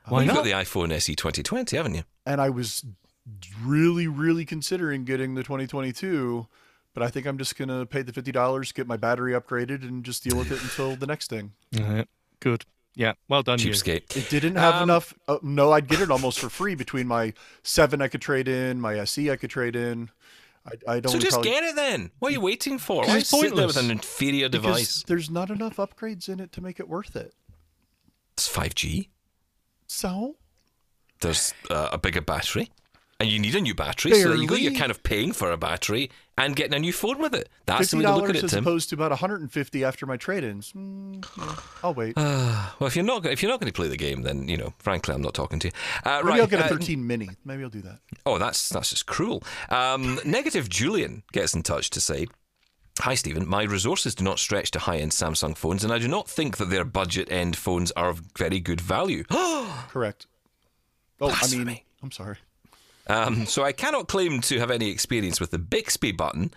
Why not? You've got the iPhone SE 2020, haven't you? and I was really, really considering getting the 2022, but I think I'm just gonna pay the fifty dollars, get my battery upgraded, and just deal with it until the next thing. Uh, good. Yeah, well done, you. It didn't have Um, enough. Uh, no, I'd get it almost for free between my seven I could trade in, my SE I could trade in. I, I don't. So just probably, get it then. What are you waiting for? Why it's sit there with an inferior because device? there's not enough upgrades in it to make it worth it. It's 5G. So There's uh, a bigger battery. And you need a new battery, so that you go, you're kind of paying for a battery and getting a new phone with it. That's the way to look at it, as Tim. opposed to about 150 after my trade-ins. Mm, yeah, I'll wait. Well, if you're not if you're not going to play the game, then you know, frankly, I'm not talking to you. Uh, Maybe right. I'll get a uh, 13 mini. Maybe I'll do that. Oh, that's that's just cruel. Um, Negative Julian gets in touch to say. Hi, Stephen. My resources do not stretch to high end Samsung phones, and I do not think that their budget end phones are of very good value. Correct. Oh, I mean, I'm sorry. Um, so I cannot claim to have any experience with the Bixby button.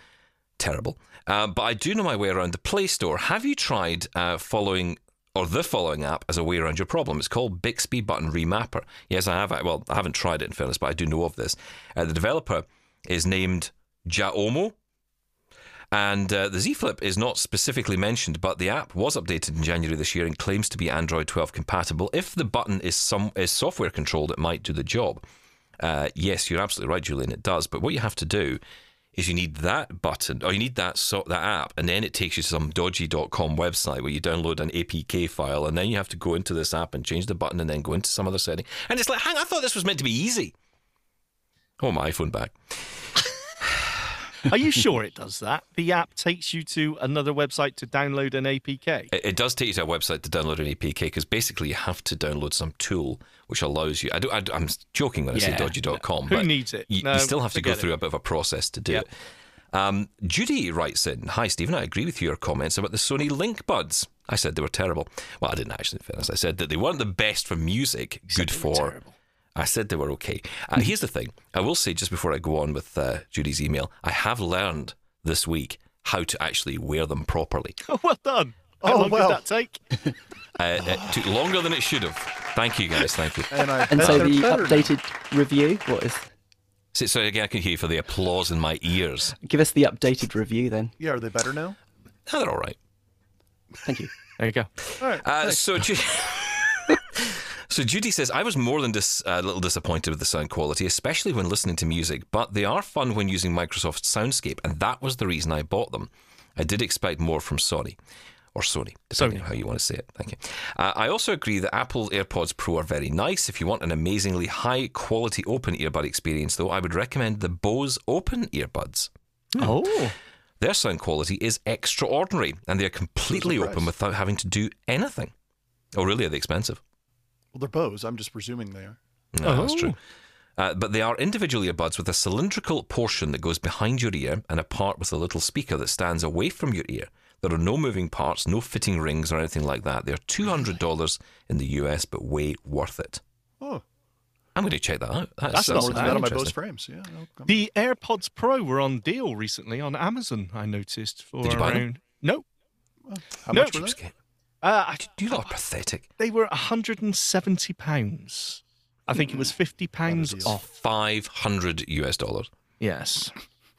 Terrible. Uh, but I do know my way around the Play Store. Have you tried uh, following or the following app as a way around your problem? It's called Bixby Button Remapper. Yes, I have. Well, I haven't tried it in fairness, but I do know of this. Uh, the developer is named Jaomo. And uh, the Z Flip is not specifically mentioned, but the app was updated in January this year and claims to be Android 12 compatible. If the button is some is software controlled, it might do the job. Uh, yes, you're absolutely right, Julian. It does. But what you have to do is you need that button, or you need that so, that app, and then it takes you to some dodgy.com website where you download an APK file, and then you have to go into this app and change the button, and then go into some other setting. And it's like, hang, I thought this was meant to be easy. Oh, my iPhone back. Are you sure it does that? The app takes you to another website to download an APK. It, it does take you to a website to download an APK because basically you have to download some tool which allows you. I do, I, am joking when I say dodgy.com. Who but needs it? You, No, you still have to go through it. a bit of a process to do Yep. it. Um, Judy writes in Hi, Stephen. I agree with your comments about the Sony Link Buds. I said they were terrible. Well, I didn't actually, in fairness. I said that they weren't the best for music, good for. I said they were okay. And here's the thing I will say, just before I go on with uh, Judy's email, I have learned this week how to actually wear them properly. Oh, well done. How Oh, long well. did that take? Uh, it took longer than it should have. Thank you, guys. Thank you. And I And so the better now. updated review, what is? So, so again, I can hear you for the applause in my ears. Give us the updated review then. Yeah, are they better now? Oh, they're all right. Thank you. There you go. All right. Uh, so, Ju- so Judy says, I was more than dis- a little disappointed with the sound quality, especially when listening to music, but they are fun when using Microsoft Soundscape, and that was the reason I bought them. I did expect more from Sony. Or Sony, depending Sony. on how you want to say it. Thank you. Uh, I also agree that Apple AirPods Pro are very nice. If you want an amazingly high quality open earbud experience, though, I would recommend the Bose Open Earbuds. Oh. Their sound quality is extraordinary, and they are completely open without having to do anything. Oh, really? Are they expensive? Well, they're Bose. I'm just presuming they are. No, that's Oh. true. Uh, but they are individual earbuds with a cylindrical portion that goes behind your ear and a part with a little speaker that stands away from your ear. There are no moving parts, no fitting rings or anything like that. They're $200 in the US, but way worth it. Oh, I'm going to check that out. That's, That's that's not more bad. that on my. Bose frames. Yeah. no, The AirPods Pro were on deal recently on Amazon, I noticed. For Did you buy them? around... No. How No. much were they? Uh, I, You lot are pathetic. they were £170. I think it was £50 deal. off. 500 US dollars. Yes.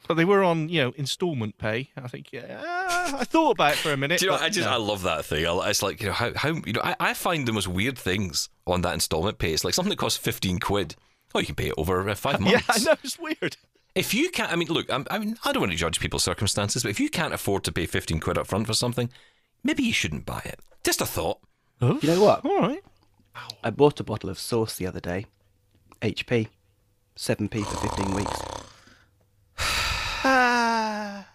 But they were on, you know, instalment pay. I think, yeah. I thought about it for a minute. Do you know? but I just no. I love that thing. I, it's like you know how how you know I, I find the most weird things on that installment pay. It's like something that costs fifteen quid. Oh, you can pay it over uh, five months. Yeah, I know, it's weird. If you can't, I mean, look, I'm, I mean, I don't want to judge people's circumstances, but if you can't afford to pay fifteen quid up front for something, maybe you shouldn't buy it. Just a thought. Oh. You know what? All right. I bought a bottle of sauce the other day. HP. 7p for 15 weeks.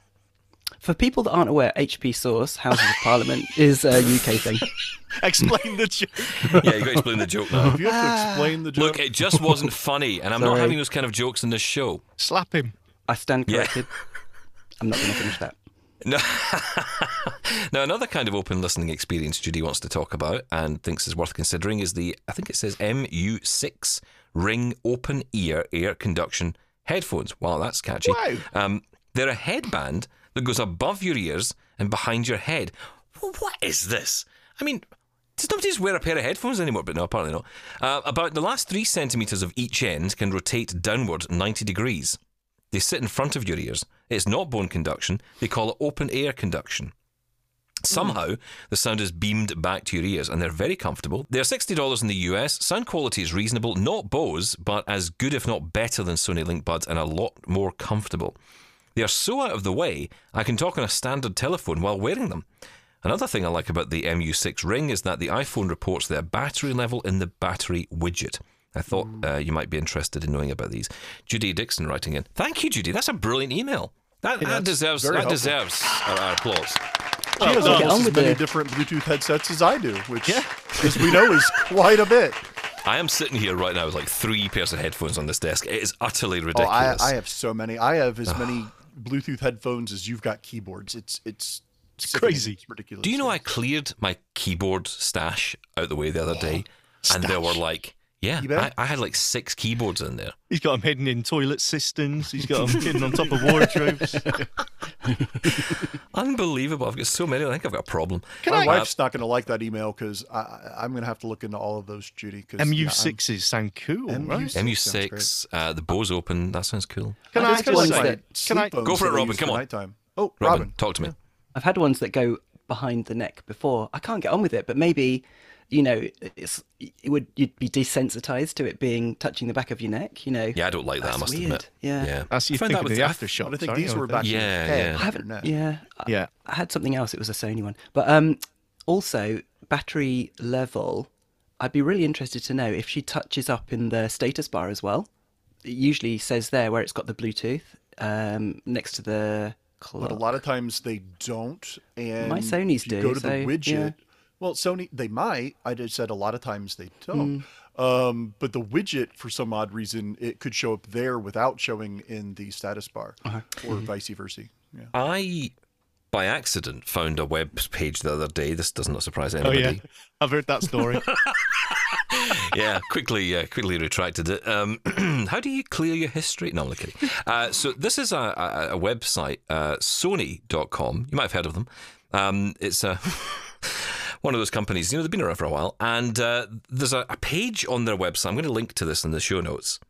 For people that aren't aware, HP Sauce, Houses of Parliament, is a UK thing. Explain the joke. Yeah, you got to explain the joke now. You have to explain the joke. Look, it just wasn't funny, and I'm not Sorry. having those kind of jokes in this show. Slap him. I stand Yeah. corrected. I'm not going to finish that. No. now, another kind of open listening experience Judy wants to talk about and thinks is worth considering is the, I think it says MU6 Ring Open Ear Air Conduction headphones. Wow, that's catchy. Wow. Um, they're a headband that goes above your ears and behind your head. What is this? I mean, does nobody just wear a pair of headphones anymore? But no, apparently not. Uh, about the last three centimetres of each end can rotate downward 90 degrees. They sit in front of your ears. It's not bone conduction. They call it open air conduction. Somehow, the sound is beamed back to your ears, and they're very comfortable. They're $60 in the US. Sound quality is reasonable, not Bose, but as good, if not better, than Sony Link Buds, and a lot more comfortable. They are so out of the way, I can talk on a standard telephone while wearing them. Another thing I like about the MU6 Ring is that the iPhone reports their battery level in the battery widget. I thought uh, you might be interested in knowing about these. Judy Dixon writing in. Thank you, Judy. That's a brilliant email. That, that deserves that helpful. deserves our, our applause. She has well, almost as many the- different Bluetooth headsets as I do, which, as we know, is quite a bit. I am sitting here right now with like three pairs of headphones on this desk. It is utterly Oh, ridiculous. I, I have so many. I have as many Bluetooth headphones as you've got keyboards. It's it's, sickening. crazy. It's ridiculous. Do you know I cleared my keyboard stash out the way the other day, and there were like, yeah. I, I had like six keyboards in there. He's got them hidden in toilet cisterns. He's got them hidden on top of wardrobes. Unbelievable! I've got so many. I think I've got a problem. My Uh, wife's not going to like that email because I'm going to have to look into all of those, Judy. Cause, MU6s sound cool, MU6. right? MU6, uh, the Bose Open. That sounds cool. Can I I, just can ones that- can I, Go for it, Robin, come on. Nighttime. Oh, Robin, Robin. talk to me. I've had ones that go behind the neck before. I can't get on with it, but maybe, you know, it's it would you'd be desensitized to it being touching the back of your neck. You know. Yeah, I don't like that. I must weird. admit. Yeah. yeah. That's you I find think that of the with- I- aftershot. But I think sorry, these were the- back Yeah, yeah. I haven't. your neck. Yeah. I- Yeah. I had something else. It was a Sony one, but um, also battery level. I'd be really interested to know if she touches up in the status bar as well. It usually says there where it's got the Bluetooth. um, next to the clock. But a lot of times they don't. And My Sonys if you do, Go to the so, widget. yeah. Well, Sony they might. I just said a lot of times they don't. Hmm. Um, but the widget, for some odd reason, it could show up there without showing in the status bar, Uh-huh. or vice versa. Yeah. I, by accident, found a web page the other day. This does not surprise anybody. Oh anybody. yeah, I've heard that story. yeah, quickly, uh, quickly retracted it. Um, how do you clear your history? No, I'm kidding. Uh, so this is a, a, a website, uh, Sony.com. You might have heard of them. Um, it's a one of those companies. You know, they've been around for a while, and uh, there's a, a page on their website. I'm going to link to this in the show notes.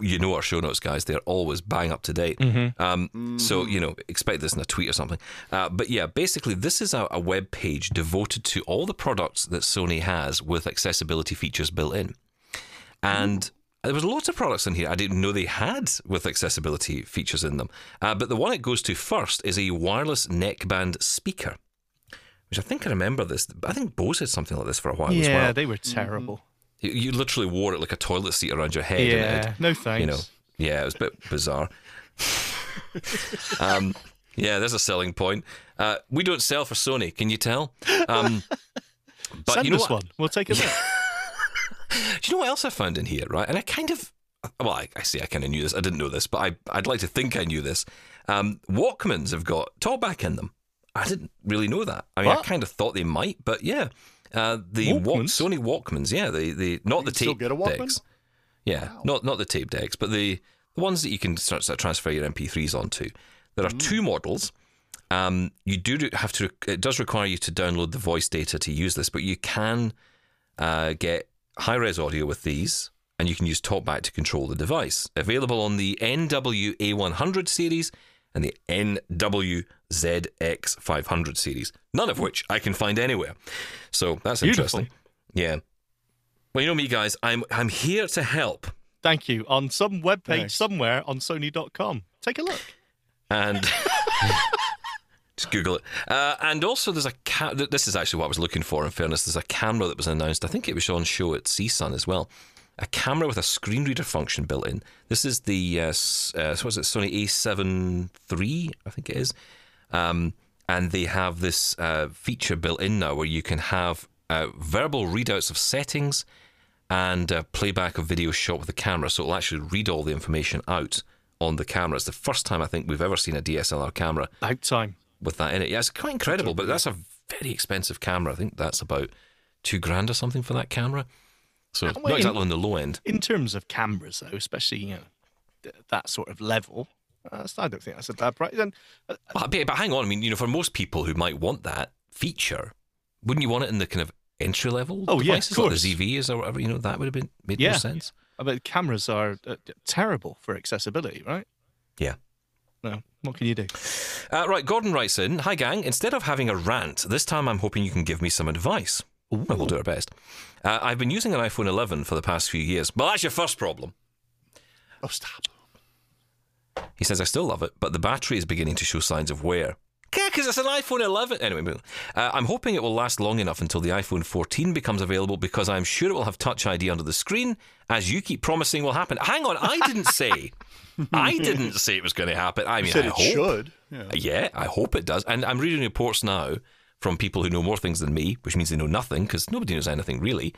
You know our show notes, guys. They're always bang up to date. Um, So, you know, expect this in a tweet or something. Uh, but yeah, basically, this is a, a web page devoted to all the products that Sony has with accessibility features built in. And there was lots of products in here I didn't know they had with accessibility features in them. Uh, but the one it goes to first is a wireless neckband speaker, which I think I remember this. I think Bose had something like this for a while as well. yeah, they were terrible. You, you literally wore it like a toilet seat around your head. Yeah, had- no thanks. you know, yeah, it was a bit bizarre. um, yeah, there's a selling point. Uh, we don't sell for Sony, can you tell? Um, but Send you know us what? one. We'll take a look. Do you know what else I found in here, right? And I kind of, well, I, I say I kind of knew this. I didn't know this, but I, I'd like to think I knew this. Um, Walkmans have got talkback in them. I didn't really know that. I mean, I kind of thought they might, but yeah. Uh, the Walk, Sony Walkmans, yeah, the, the not the tape decks. Yeah, not not the tape decks, but the, the ones that you can start, start transfer your MP3s onto. There are Mm. two models. Um, you do have to. It does require you to download the voice data to use this, but you can uh, get high res audio with these, and you can use TalkBack to control the device. Available on the NWA100 series and the NWZX500 series, none of which I can find anywhere. So that's Beautiful. interesting. Yeah. Well, you know me, guys. I'm I'm here to help. Thank you. On some webpage Thanks. somewhere on Sony.com. Take a look. and just Google it. Uh, and also, there's a ca- this is actually what I was looking for. In fairness, there's a camera that was announced. I think it was on show at CSUN as well. A camera with a screen reader function built in. This is the uh, uh, so was it Sony A7 III? I think it is. Um, and they have this uh, feature built in now where you can have uh, verbal readouts of settings and uh, playback of video shot with the camera. So it'll actually read all the information out on the camera. It's the first time I think we've ever seen a DSLR camera About time. with that in it. Yeah, it's quite incredible, but that's a very expensive camera. I think that's about two grand or something for that camera. So not exactly on the low end. In terms of cameras, though, especially you know th- that sort of level, uh, I don't think that's a bad price. And uh, But, but hang on, I mean, you know, for most people who might want that feature, wouldn't you want it in the kind of entry level Oh, yeah, of devices like course. the ZVs or whatever? You know, that would have been made Yeah. more sense. I mean, cameras are uh, terrible for accessibility, right? Yeah. No, what can you do? Uh, right, Gordon writes in Hi, gang. Instead of having a rant, this time I'm hoping you can give me some advice. Well, we'll do our best. Uh, I've been using an iPhone 11 for the past few years. Well, that's your first problem. Oh, stop. He says, I still love it, but the battery is beginning to show signs of wear. Yeah, because it's an iPhone 11. Anyway, uh, I'm hoping it will last long enough until the iPhone 14 becomes available because I'm sure it will have Touch ID under the screen, as you keep promising will happen. Hang on, I didn't say. I didn't say it was going to happen. I mean, said I it hope. should. Yeah. Yeah, I hope it does. And I'm reading reports now from people who know more things than me, which means they know nothing because nobody knows anything really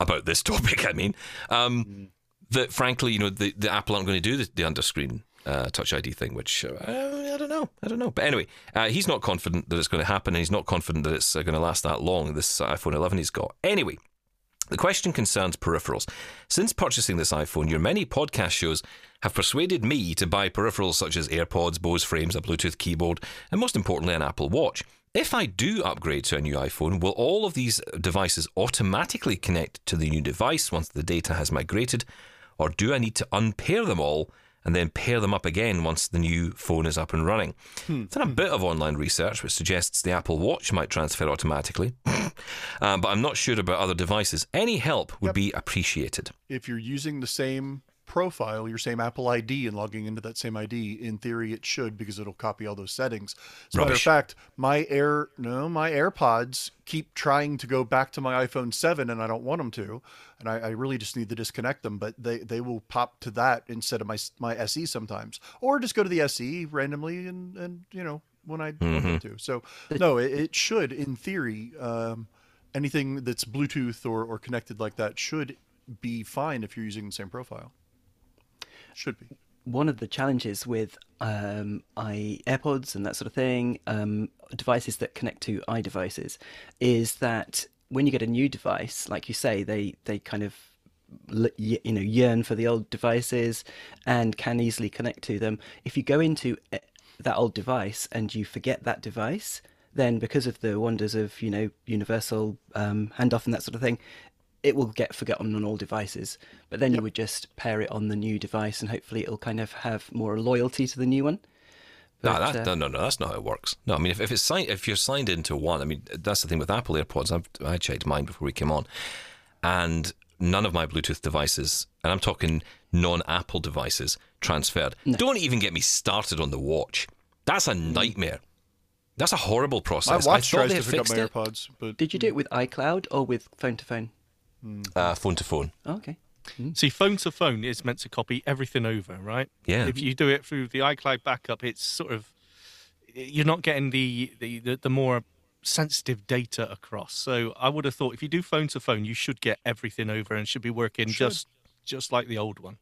about this topic. I mean, um, that frankly, you know, the, the Apple aren't going to do the, the underscreen uh, Touch ID thing, which uh, I don't know. I don't know. But anyway, uh, he's not confident that it's going to happen, and he's not confident that it's uh, going to last that long. This iPhone 11 he's got. Anyway. The question concerns peripherals. Since purchasing this iPhone, your many podcast shows have persuaded me to buy peripherals such as AirPods, Bose frames, a Bluetooth keyboard, and most importantly, an Apple Watch. If I do upgrade to a new iPhone, will all of these devices automatically connect to the new device once the data has migrated, or do I need to unpair them all and then pair them up again once the new phone is up and running? I've done a bit of online research which suggests the Apple Watch might transfer automatically, um, but I'm not sure about other devices. Any help would be appreciated. If you're using the same profile, your same Apple ID, and logging into that same ID, in theory, it should because it'll copy all those settings. As a matter of fact, my Air, no, my AirPods keep trying to go back to my iPhone 7, and I don't want them to, and I, I really just need to disconnect them. But they they will pop to that instead of my my SE sometimes, or just go to the SE randomly, and and you know when I want them to. So no, it, it should, in theory. Um, anything that's Bluetooth or, or connected like that should be fine if you're using the same profile. Should be. one of the challenges with um, i AirPods and that sort of thing, um, devices that connect to iDevices, is that when you get a new device, like you say, they they kind of you know yearn for the old devices and can easily connect to them. If you go into eh, that old device and you forget that device, then because of the wonders of you know universal um, handoff and that sort of thing, it will get forgotten on all devices. But then you would just pair it on the new device, and hopefully it'll kind of have more loyalty to the new one. No, that, uh, no, no, no, that's not how it works. No, I mean, if, if it's signed, if you're signed into one, I mean, that's the thing with Apple AirPods. I've, I checked mine before we came on, and none of my Bluetooth devices, and I'm talking non-Apple devices, transferred. Don't even get me started on the watch. That's a nightmare. That's a horrible process. My process. watch I thought tries they to had pick up fixed my it. AirPods, but Did you do it with iCloud or with phone to phone? Uh, phone to phone. Oh, okay. See, phone to phone is meant to copy everything over, right? Yeah. If you do it through the iCloud backup, it's sort of you're not getting the the, the, the more sensitive data across. So I would have thought if you do phone to phone, you should get everything over and should be working Should. just just like the old one.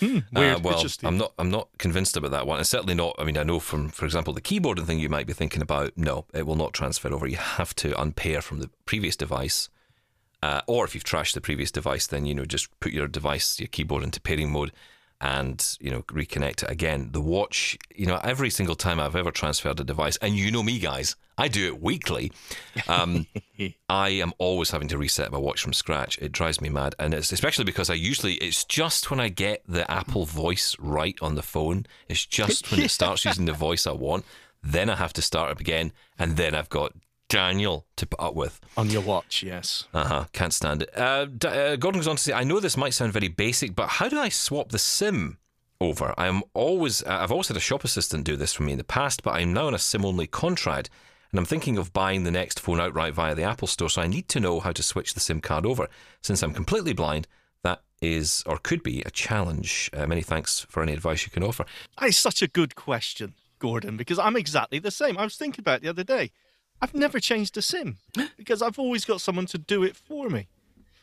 Hmm, Uh, well, I'm not. I'm not convinced about that one. And certainly not. I mean, I know from, for example, the keyboard and thing you might be thinking about. No, it will not transfer over. You have to unpair from the previous device, uh, or if you've trashed the previous device, then you know just put your device, your keyboard into pairing mode, and you know reconnect it again. The watch, you know, every single time I've ever transferred a device, and you know me, guys, I do it weekly. Um, I am always having to reset my watch from scratch. It drives me mad, and it's especially because I usually it's just when I get the Apple voice right on the phone. It's just when it starts using the voice I want. Then I have to start up again, and then I've got Daniel to put up with. on your watch, yes. Uh huh. Can't stand it. Uh, D- uh, Gordon goes on to say, I know this might sound very basic, but how do I swap the SIM over? I am always, uh, I've always had a shop assistant do this for me in the past, but I'm now on a SIM only contract, and I'm thinking of buying the next phone outright via the Apple Store. So I need to know how to switch the SIM card over. Since I'm completely blind, that is or could be a challenge. Uh, many thanks for any advice you can offer. That is such a good question, Gordon, because I'm exactly the same. I was thinking about it the other day. I've never changed a SIM because I've always got someone to do it for me.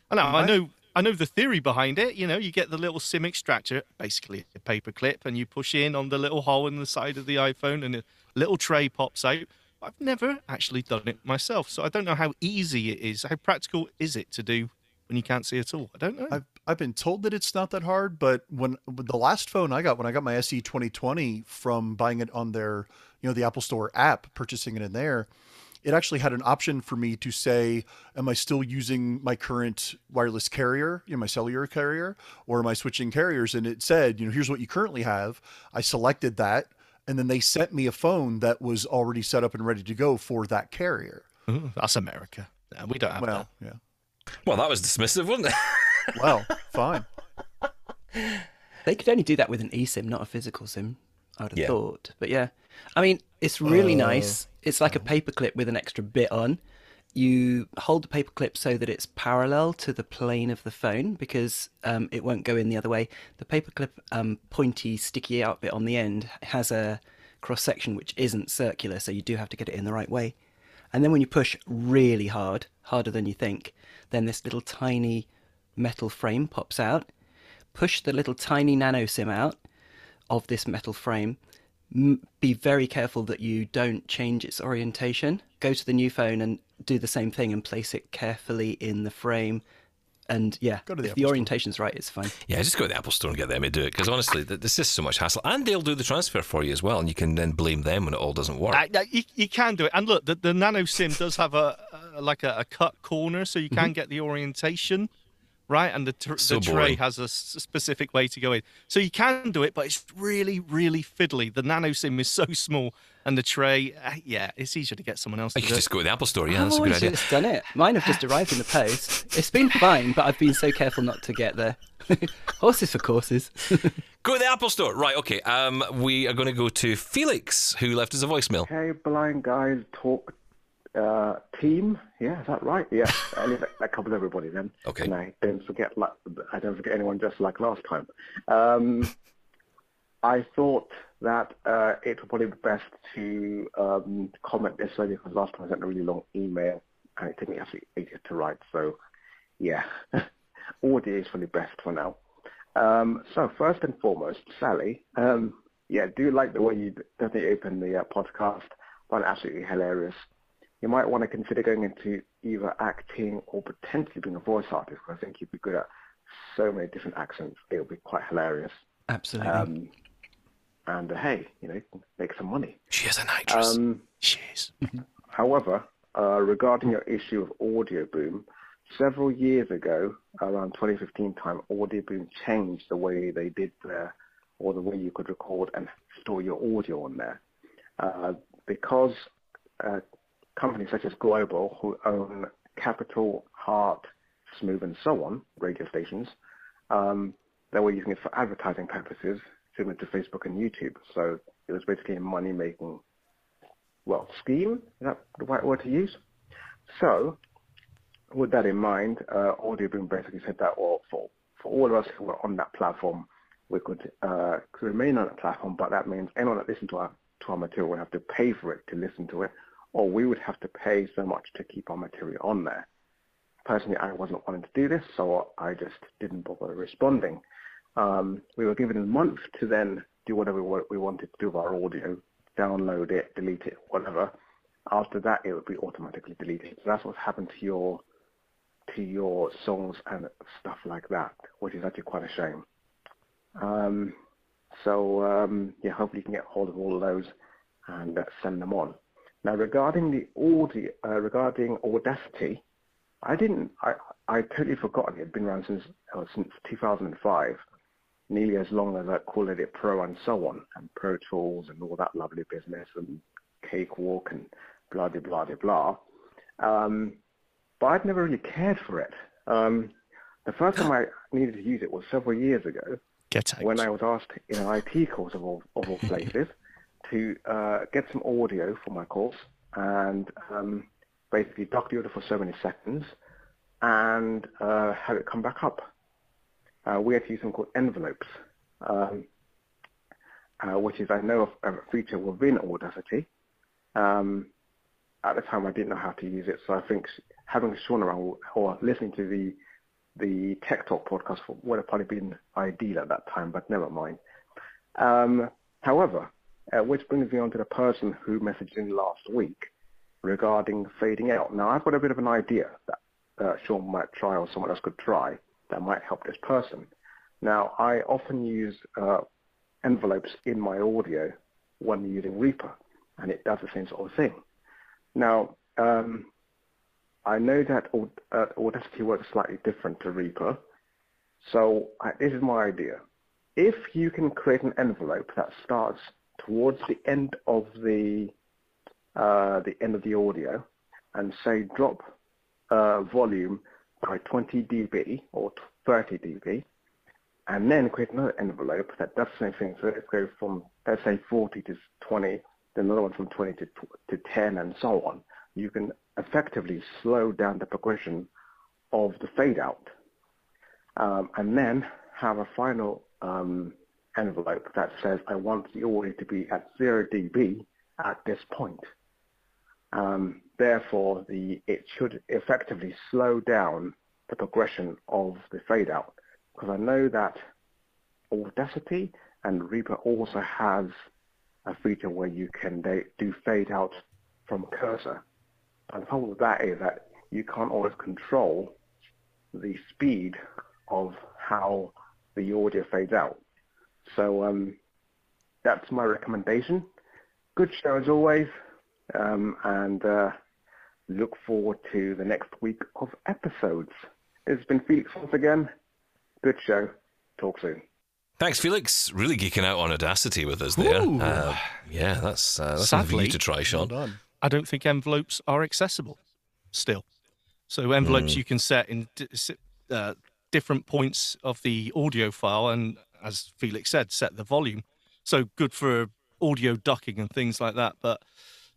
I know, I know, I know the theory behind it. You know, you get the little SIM extractor, basically a paper clip, and you push in on the little hole in the side of the iPhone, and a little tray pops out. I've never actually done it myself, so I don't know how easy it is. How practical is it to do when you can't see at all? I don't know. I've I've been told that it's not that hard, but when the last phone I got when I got my SE 2020 from buying it on their, you know, the Apple Store app, purchasing it in there, it actually had an option for me to say, am I still using my current wireless carrier, you know, my cellular carrier, or am I switching carriers? And it said, you know, here's what you currently have. I selected that, and then they sent me a phone that was already set up and ready to go for that carrier. Ooh, that's America. No, we don't have Well, that. yeah. Well, that was dismissive, wasn't it? Well, fine. They could only do that with an eSIM, not a physical SIM. I would have Yeah. thought, but yeah, I mean, it's really uh, nice. It's like a paperclip with an extra bit on. You hold the paperclip so that it's parallel to the plane of the phone because um, it won't go in the other way. The paperclip um, pointy, sticky out bit on the end has a cross section which isn't circular, so you do have to get it in the right way. And then when you push really hard, harder than you think, then this little tiny metal frame pops out. Push the little tiny nano SIM out of this metal frame. M- be very careful that you don't change its orientation. Go to the new phone and do the same thing and place it carefully in the frame. And yeah, Go to the if Apple the Store. orientation's right, it's fine. Yeah, just go to the Apple Store and get them to do it because honestly, th- there's just so much hassle, and they'll do the transfer for you as well, and you can then blame them when it all doesn't work. You, you can do it, and look, the, the Nano Sim does have a, a like a, a cut corner, so you can mm-hmm. get the orientation right, and the, tr-. So the tray has a s- specific way to go in. So you can do it, but it's really, really fiddly. The Nano Sim is so small, and the tray, uh, yeah, it's easier to get someone else I to could do it. just go to the Apple Store. Yeah, I've that's a good always idea. just done it. Mine have just arrived in the post. It's been fine, but I've been so careful not to get there. Horses for courses. Go to the Apple Store. Right, okay. Um, we are going to go to Felix, who left us a voicemail. Hey, blind guys talk uh, team. Yeah, is that right? Yeah, Anyway, that covers everybody then. Okay. And I don't forget, like, I don't forget anyone just like last time. Um, I thought that uh, it would probably be best to um, comment this way because last time I sent a really long email and it took me absolutely ages to write. So, yeah, audio is probably best for now. Um, so first and foremost, Sally, um, yeah, do like the way you definitely open the uh, podcast. Find it absolutely hilarious. You might want to consider going into either acting or potentially being a voice artist. 'cause I think you'd be good at so many different accents. It would be quite hilarious. Absolutely. Um, and uh, hey, you know, make some money. She is an actress. Um, She is. However, uh, regarding your issue of Audioboom, several years ago, around 2015 time, Audioboom changed the way they did their, or the way you could record and store your audio on there. Uh, because uh, companies such as Global, who own Capital, Heart, Smooth, and so on, radio stations, um, they were using it for advertising purposes, similar to Facebook and YouTube. So it was basically a money-making well, scheme, is that the right word to use? So, with that in mind, uh, Audioboom basically said that well, for, for all of us who are on that platform, we could, uh, could remain on that platform, but that means anyone that listens to our, to our material would have to pay for it to listen to it, or we would have to pay so much to keep our material on there. Personally, I wasn't wanting to do this, so I just didn't bother responding. Um, we were given a month to then do whatever we wanted to do with our audio, download it, delete it, whatever. After that, it would be automatically deleted. So that's what's happened to your to your songs and stuff like that, which is actually quite a shame. Um, so um, yeah, hopefully you can get hold of all of those and uh, send them on. Now regarding the audio, uh, regarding Audacity, I didn't. I I totally forgotten it had been around since uh, since 2005 nearly as long as I called it Pro and so on, and Pro Tools and all that lovely business and Cakewalk and blah, blah, blah, blah, blah. Um, but I'd never really cared for it. Um, the first time I needed to use it was several years ago when I was asked in an IT course of all, of all places to uh, get some audio for my course and um, basically dock the audio for so many seconds and uh, have it come back up uh, we had to use something called envelopes, um, uh, which is I know a, a feature within Audacity. Um, at the time, I didn't know how to use it, so I think having Sean around or listening to the the Tech Talk podcast would have probably been ideal at that time, but never mind. Um, however, uh, which brings me on to the person who messaged in last week regarding fading out. Now, I've got a bit of an idea that uh, Sean might try or someone else could try that might help this person. Now, I often use uh, envelopes in my audio when using Reaper, and it does the same sort of thing. Now, um, I know that uh, Audacity works slightly different to Reaper, so I, this is my idea. If you can create an envelope that starts towards the end of the uh, the end of the audio, and say drop uh, volume by 20 dB or 30 dB, and then create another envelope that does the same thing. So let's go from, let's say 40 to 20, then another one from 20 to, to 10 and so on. You can effectively slow down the progression of the fade out. Um, and then have a final um, envelope that says I want the audio to be at 0 dB at this point. Um, therefore, the, it should effectively slow down the progression of the fade out. Because I know that Audacity and Reaper also has a feature where you can do fade out from cursor. And the problem with that is that you can't always control the speed of how the audio fades out. So um, that's my recommendation. Good show as always, um, and uh, look forward to the next week of episodes. It's been Felix once again. Good show. Talk soon. Thanks, Felix. Really geeking out on Audacity with us there. Uh, yeah, that's, uh, that's something for you to try, Sean. Well. I don't think envelopes are accessible still. So envelopes Hmm. you can set in di- uh, different points of the audio file, and as Felix said, set the volume. So good for audio ducking and things like that. But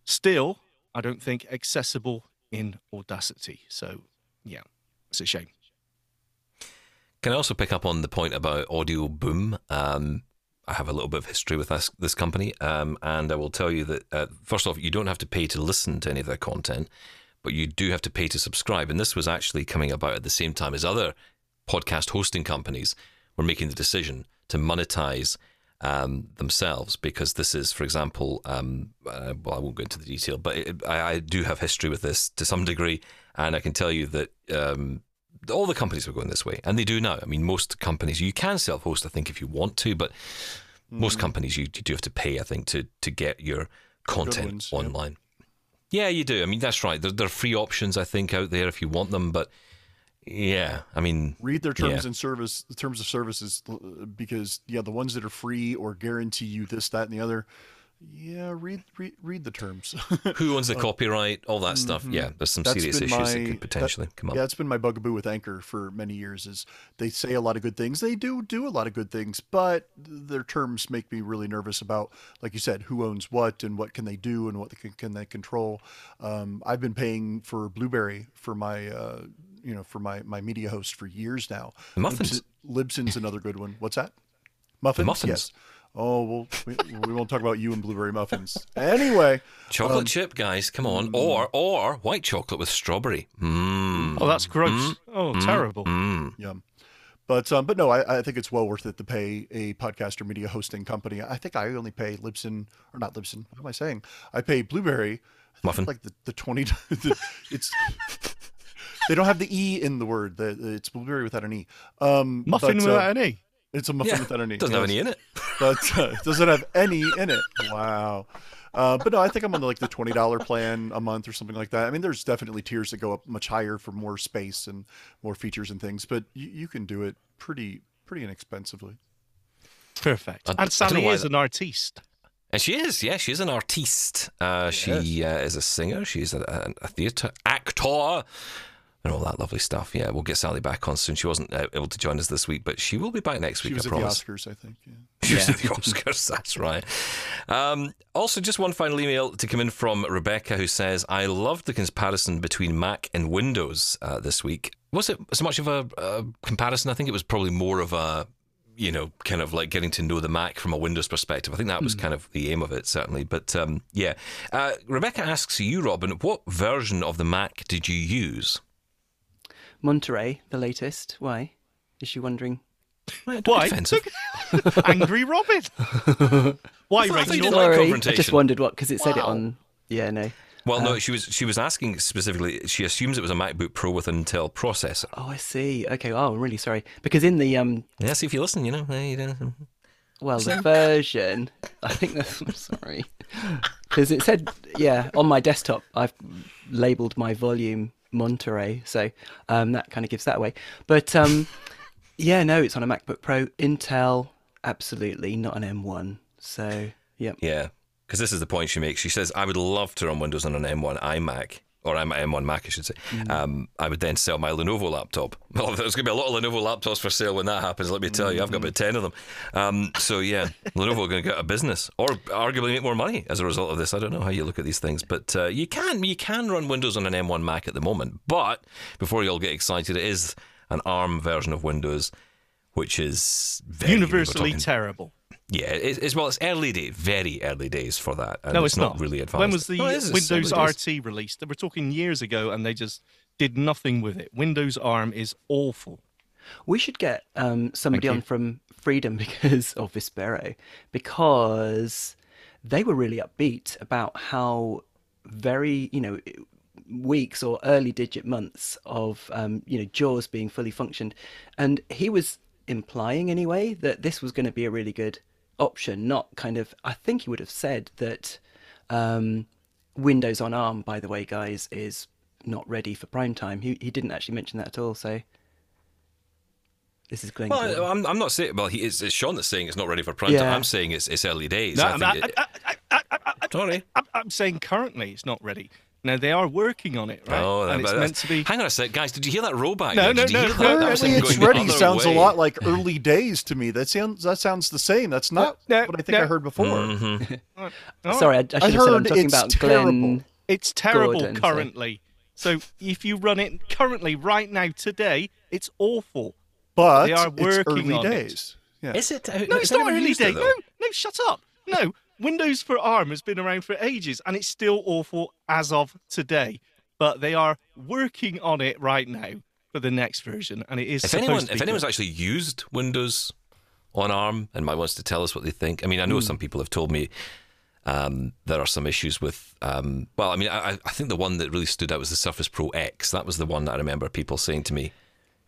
still, I don't think accessible in Audacity. So yeah, it's a shame. Can I also pick up on the point about Audioboom? Um, I have a little bit of history with this, this company, um, and I will tell you that uh, first off, you don't have to pay to listen to any of their content, but you do have to pay to subscribe. And this was actually coming about at the same time as other podcast hosting companies were making the decision to monetize um, themselves because this is, for example, um, uh, well, I won't go into the detail, but it, I, I, do have history with this to some degree, and I can tell you that um, all the companies are going this way, and they do now. I mean, most companies you can self-host, I think, if you want to, but mm. most companies you, you, do have to pay, I think, to to get your content ones, online. Yeah. yeah. you do. I mean, that's right. There, there, are free options, I think, out there if you want them, but yeah, I mean, read their terms yeah. and service, the terms of services, uh, because yeah, the ones that are free or guarantee you this, that, and the other. Yeah, read read, read the terms. Who owns the uh, copyright? All that stuff. Mm-hmm. Yeah, there's some that's serious issues my, that could potentially that, come up. Yeah, it's been my bugaboo with Anchor for many years. Is they say a lot of good things. They do do a lot of good things, but their terms make me really nervous about, like you said, who owns what and what can they do and what can, can they control. Um, I've been paying for Blubrry for my uh, you know for my my media host for years now. Muffins. Libsyn's another good one. What's that? Muffins. The muffins. Yes. Oh well, we, we, won't talk about you and blueberry muffins. Anyway, chocolate um, chip, guys, come on, mm, or or white chocolate with strawberry. Mm. Oh, that's gross. Mm, oh, mm, terrible. Mm. Yum. But um, but no, I, I think it's well worth it to pay a podcaster media hosting company. I think I only pay Libsyn or not Libsyn. What am I saying? I pay Blueberry Muffin. Like the, the twenty. The, it's they don't have the e in the word. The, it's blueberry without an e. Um, muffin but, without uh, an e. It's a muffin yeah, without an e. Doesn't yes. have any in it. but uh, doesn't have any in it. Wow. Uh, but no, I think I'm on the, like the twenty dollar plan a month or something like that. I mean, there's definitely tiers that go up much higher for more space and more features and things, but you, you can do it pretty pretty inexpensively. Perfect. I, and Sally is that... an artiste. And she is, yeah, she's an artiste. Uh, yes. She uh, is a singer. She's a, a, a theatre actor and all that lovely stuff. Yeah, we'll get Sally back on soon. She wasn't uh, able to join us this week, but she will be back next she week. Was I at promise. the Oscars, I think. Yeah. She was at the Oscars. That's right. Um, also, just one final email to come in from Rebecca, who says, "I loved the comparison between Mac and Windows uh, this week. Was it so much of a, a comparison? I think it was probably more of a." You know, kind of like getting to know the Mac from a Windows perspective. I think that was mm. kind of the aim of it, certainly. But um, yeah, uh, Rebecca asks you, Robin, what version of the Mac did you use? Monterey, the latest. Why? Is she wondering? Why? Angry Robin. Why, Rachel? Sorry, I just wondered what because it said wow. it on. Yeah, no. Well, no, she was she was asking specifically. She assumes it was a MacBook Pro with an Intel processor. Oh, I see. Okay. Oh, I'm really sorry because in the um. Yeah, see if you listen. You know. Well, the version. I think that's. I'm sorry. Because it said, yeah, on my desktop, I've labeled my volume Monterey. So um, that kind of gives that away. But um, yeah, no, it's on a MacBook Pro. Intel, absolutely not an M1. So yeah, yeah. Because this is the point she makes. She says, "I would love to run Windows on an M1 iMac." Or I'm M1 Mac, I should say. Mm. Um, I would then sell my Lenovo laptop. Well, there's going to be a lot of Lenovo laptops for sale when that happens. Let me tell you, I've got about ten of them. Um, so yeah, Lenovo are going to get a business, or arguably make more money as a result of this. I don't know how you look at these things, but uh, you can you can run Windows on an M1 Mac at the moment. But before you all get excited, it is an ARM version of Windows, which is universally terrible. Yeah, it, as well, it's early days, very early days for that. no, it's, it's not. not. really advanced. When was the no, Windows RT released? We're talking years ago, and they just did nothing with it. Windows ARM is awful. We should get um, somebody on from Freedom because of Vispero because they were really upbeat about how very you know weeks or early digit months of um, you know JAWS being fully functioned, and he was implying anyway that this was going to be a really good option, not kind of. I think he would have said that um, Windows on ARM, by the way, guys, is not ready for prime time. He he didn't actually mention that at all. So this is Glen. Well, I'm, I'm not saying. Well, he, it's, it's Sean that's saying it's not ready for prime yeah. time. I'm saying it's it's early days. No, I, I, I, I, Sorry, I'm, I'm saying currently it's not ready. Now they are working on it, right? Oh, and that- it's meant to be. Hang on a sec, guys. Did you hear that rollback? No, there? no, no, no, That Apparently, it's ready. Sounds way. a lot like early days to me. That sounds that sounds the same. That's not No, what I think no. I heard before. Mm-hmm. Oh, Sorry, I, I should I have said I'm talking it's about terrible. Glen. It's terrible Gordon, currently. So if you run it currently, right now, today, it's awful. But They are it's working early on it. days. Yeah. Is it? No, it's not early day. day. No, no, shut up. No, Windows for ARM has been around for ages, and it's still awful as of today. But they are working on it right now for the next version, and it is. If anyone, if anyone's good. actually used Windows on ARM and might wants to tell us what they think, I mean, I know some people have told me um, there are some issues with. Um, well, I mean, I, I think the one that really stood out was the Surface Pro X. That was the one that I remember people saying to me.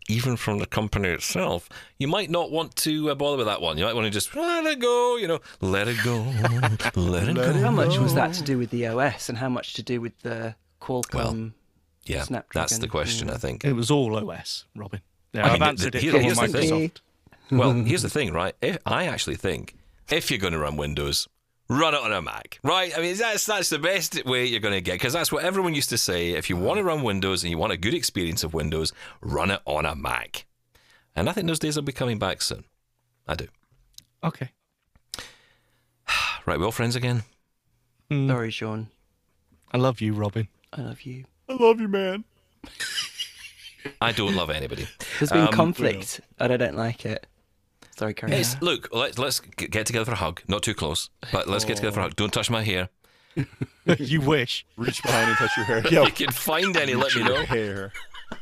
Even from the company itself, you might not want to uh, bother with that one. You might want to just let it go, you know, let it go, let it go. How much was that to do with the OS, and how much to do with the Qualcomm? Yeah, that's the question, yeah. I think. it was all OS, Robin. Yeah, I mean, I've the- answered the- it here- for here's the thing. Well, here's the thing, right? If, I actually think if you're going to run Windows, run it on a Mac, right? I mean, that's that's the best way you're going to get because that's what everyone used to say. If you want to run Windows and you want a good experience of Windows, run it on a Mac. And I think those days will be coming back soon. I do. Okay. Right, we're all friends again. Sorry, Sean. I love you, Robin. I love you. I love you, man. I don't love anybody. There's been Um, conflict, and I don't like it. Sorry, carry on. It's, look, let's let's get together for a hug. Not too close, but let's get together for a hug. Don't touch my hair. you wish. Reach behind and touch your hair. Yeah, If you can find any, let me know. hair.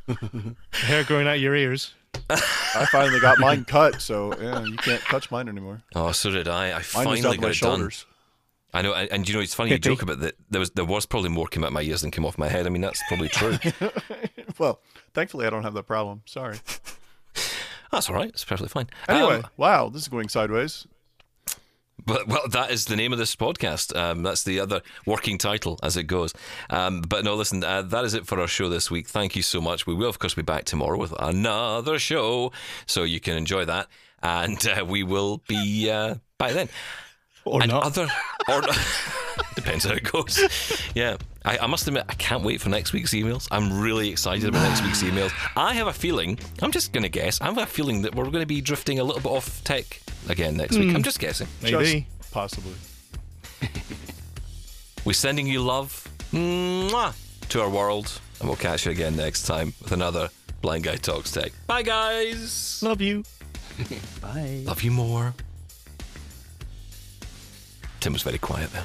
Hair growing out your ears. I finally got mine cut, so yeah, you can't touch mine anymore. Oh, so did I. I Mine finally got my it done. I know, and, and you know, it's funny you joke about that. There was there was probably more came out my ears than came off my head. I mean, that's probably true. Well, thankfully I don't have that problem. Sorry. That's all right. It's perfectly fine. Anyway, Um, wow, this is going sideways. but well, that is the name of this podcast. Um, that's the other working title as it goes. Um, but no, listen, uh, that is it for our show this week. Thank you so much. We will, of course, be back tomorrow with another show, so you can enjoy that, and uh, we will be uh, back then. Or and not. other or depends how it goes. Yeah, I, I must admit I can't wait for next week's emails. I'm really excited about next week's emails. I have a feeling. I'm just going to guess. I have a feeling that we're going to be drifting a little bit off tech again next week. I'm hmm. just guessing. Maybe. Just possibly. We're sending you love mwah, to our world, and we'll catch you again next time with another Blind Guy Talks Tech. Bye, guys. Love you. Bye. Love you more. Tim was very quiet there.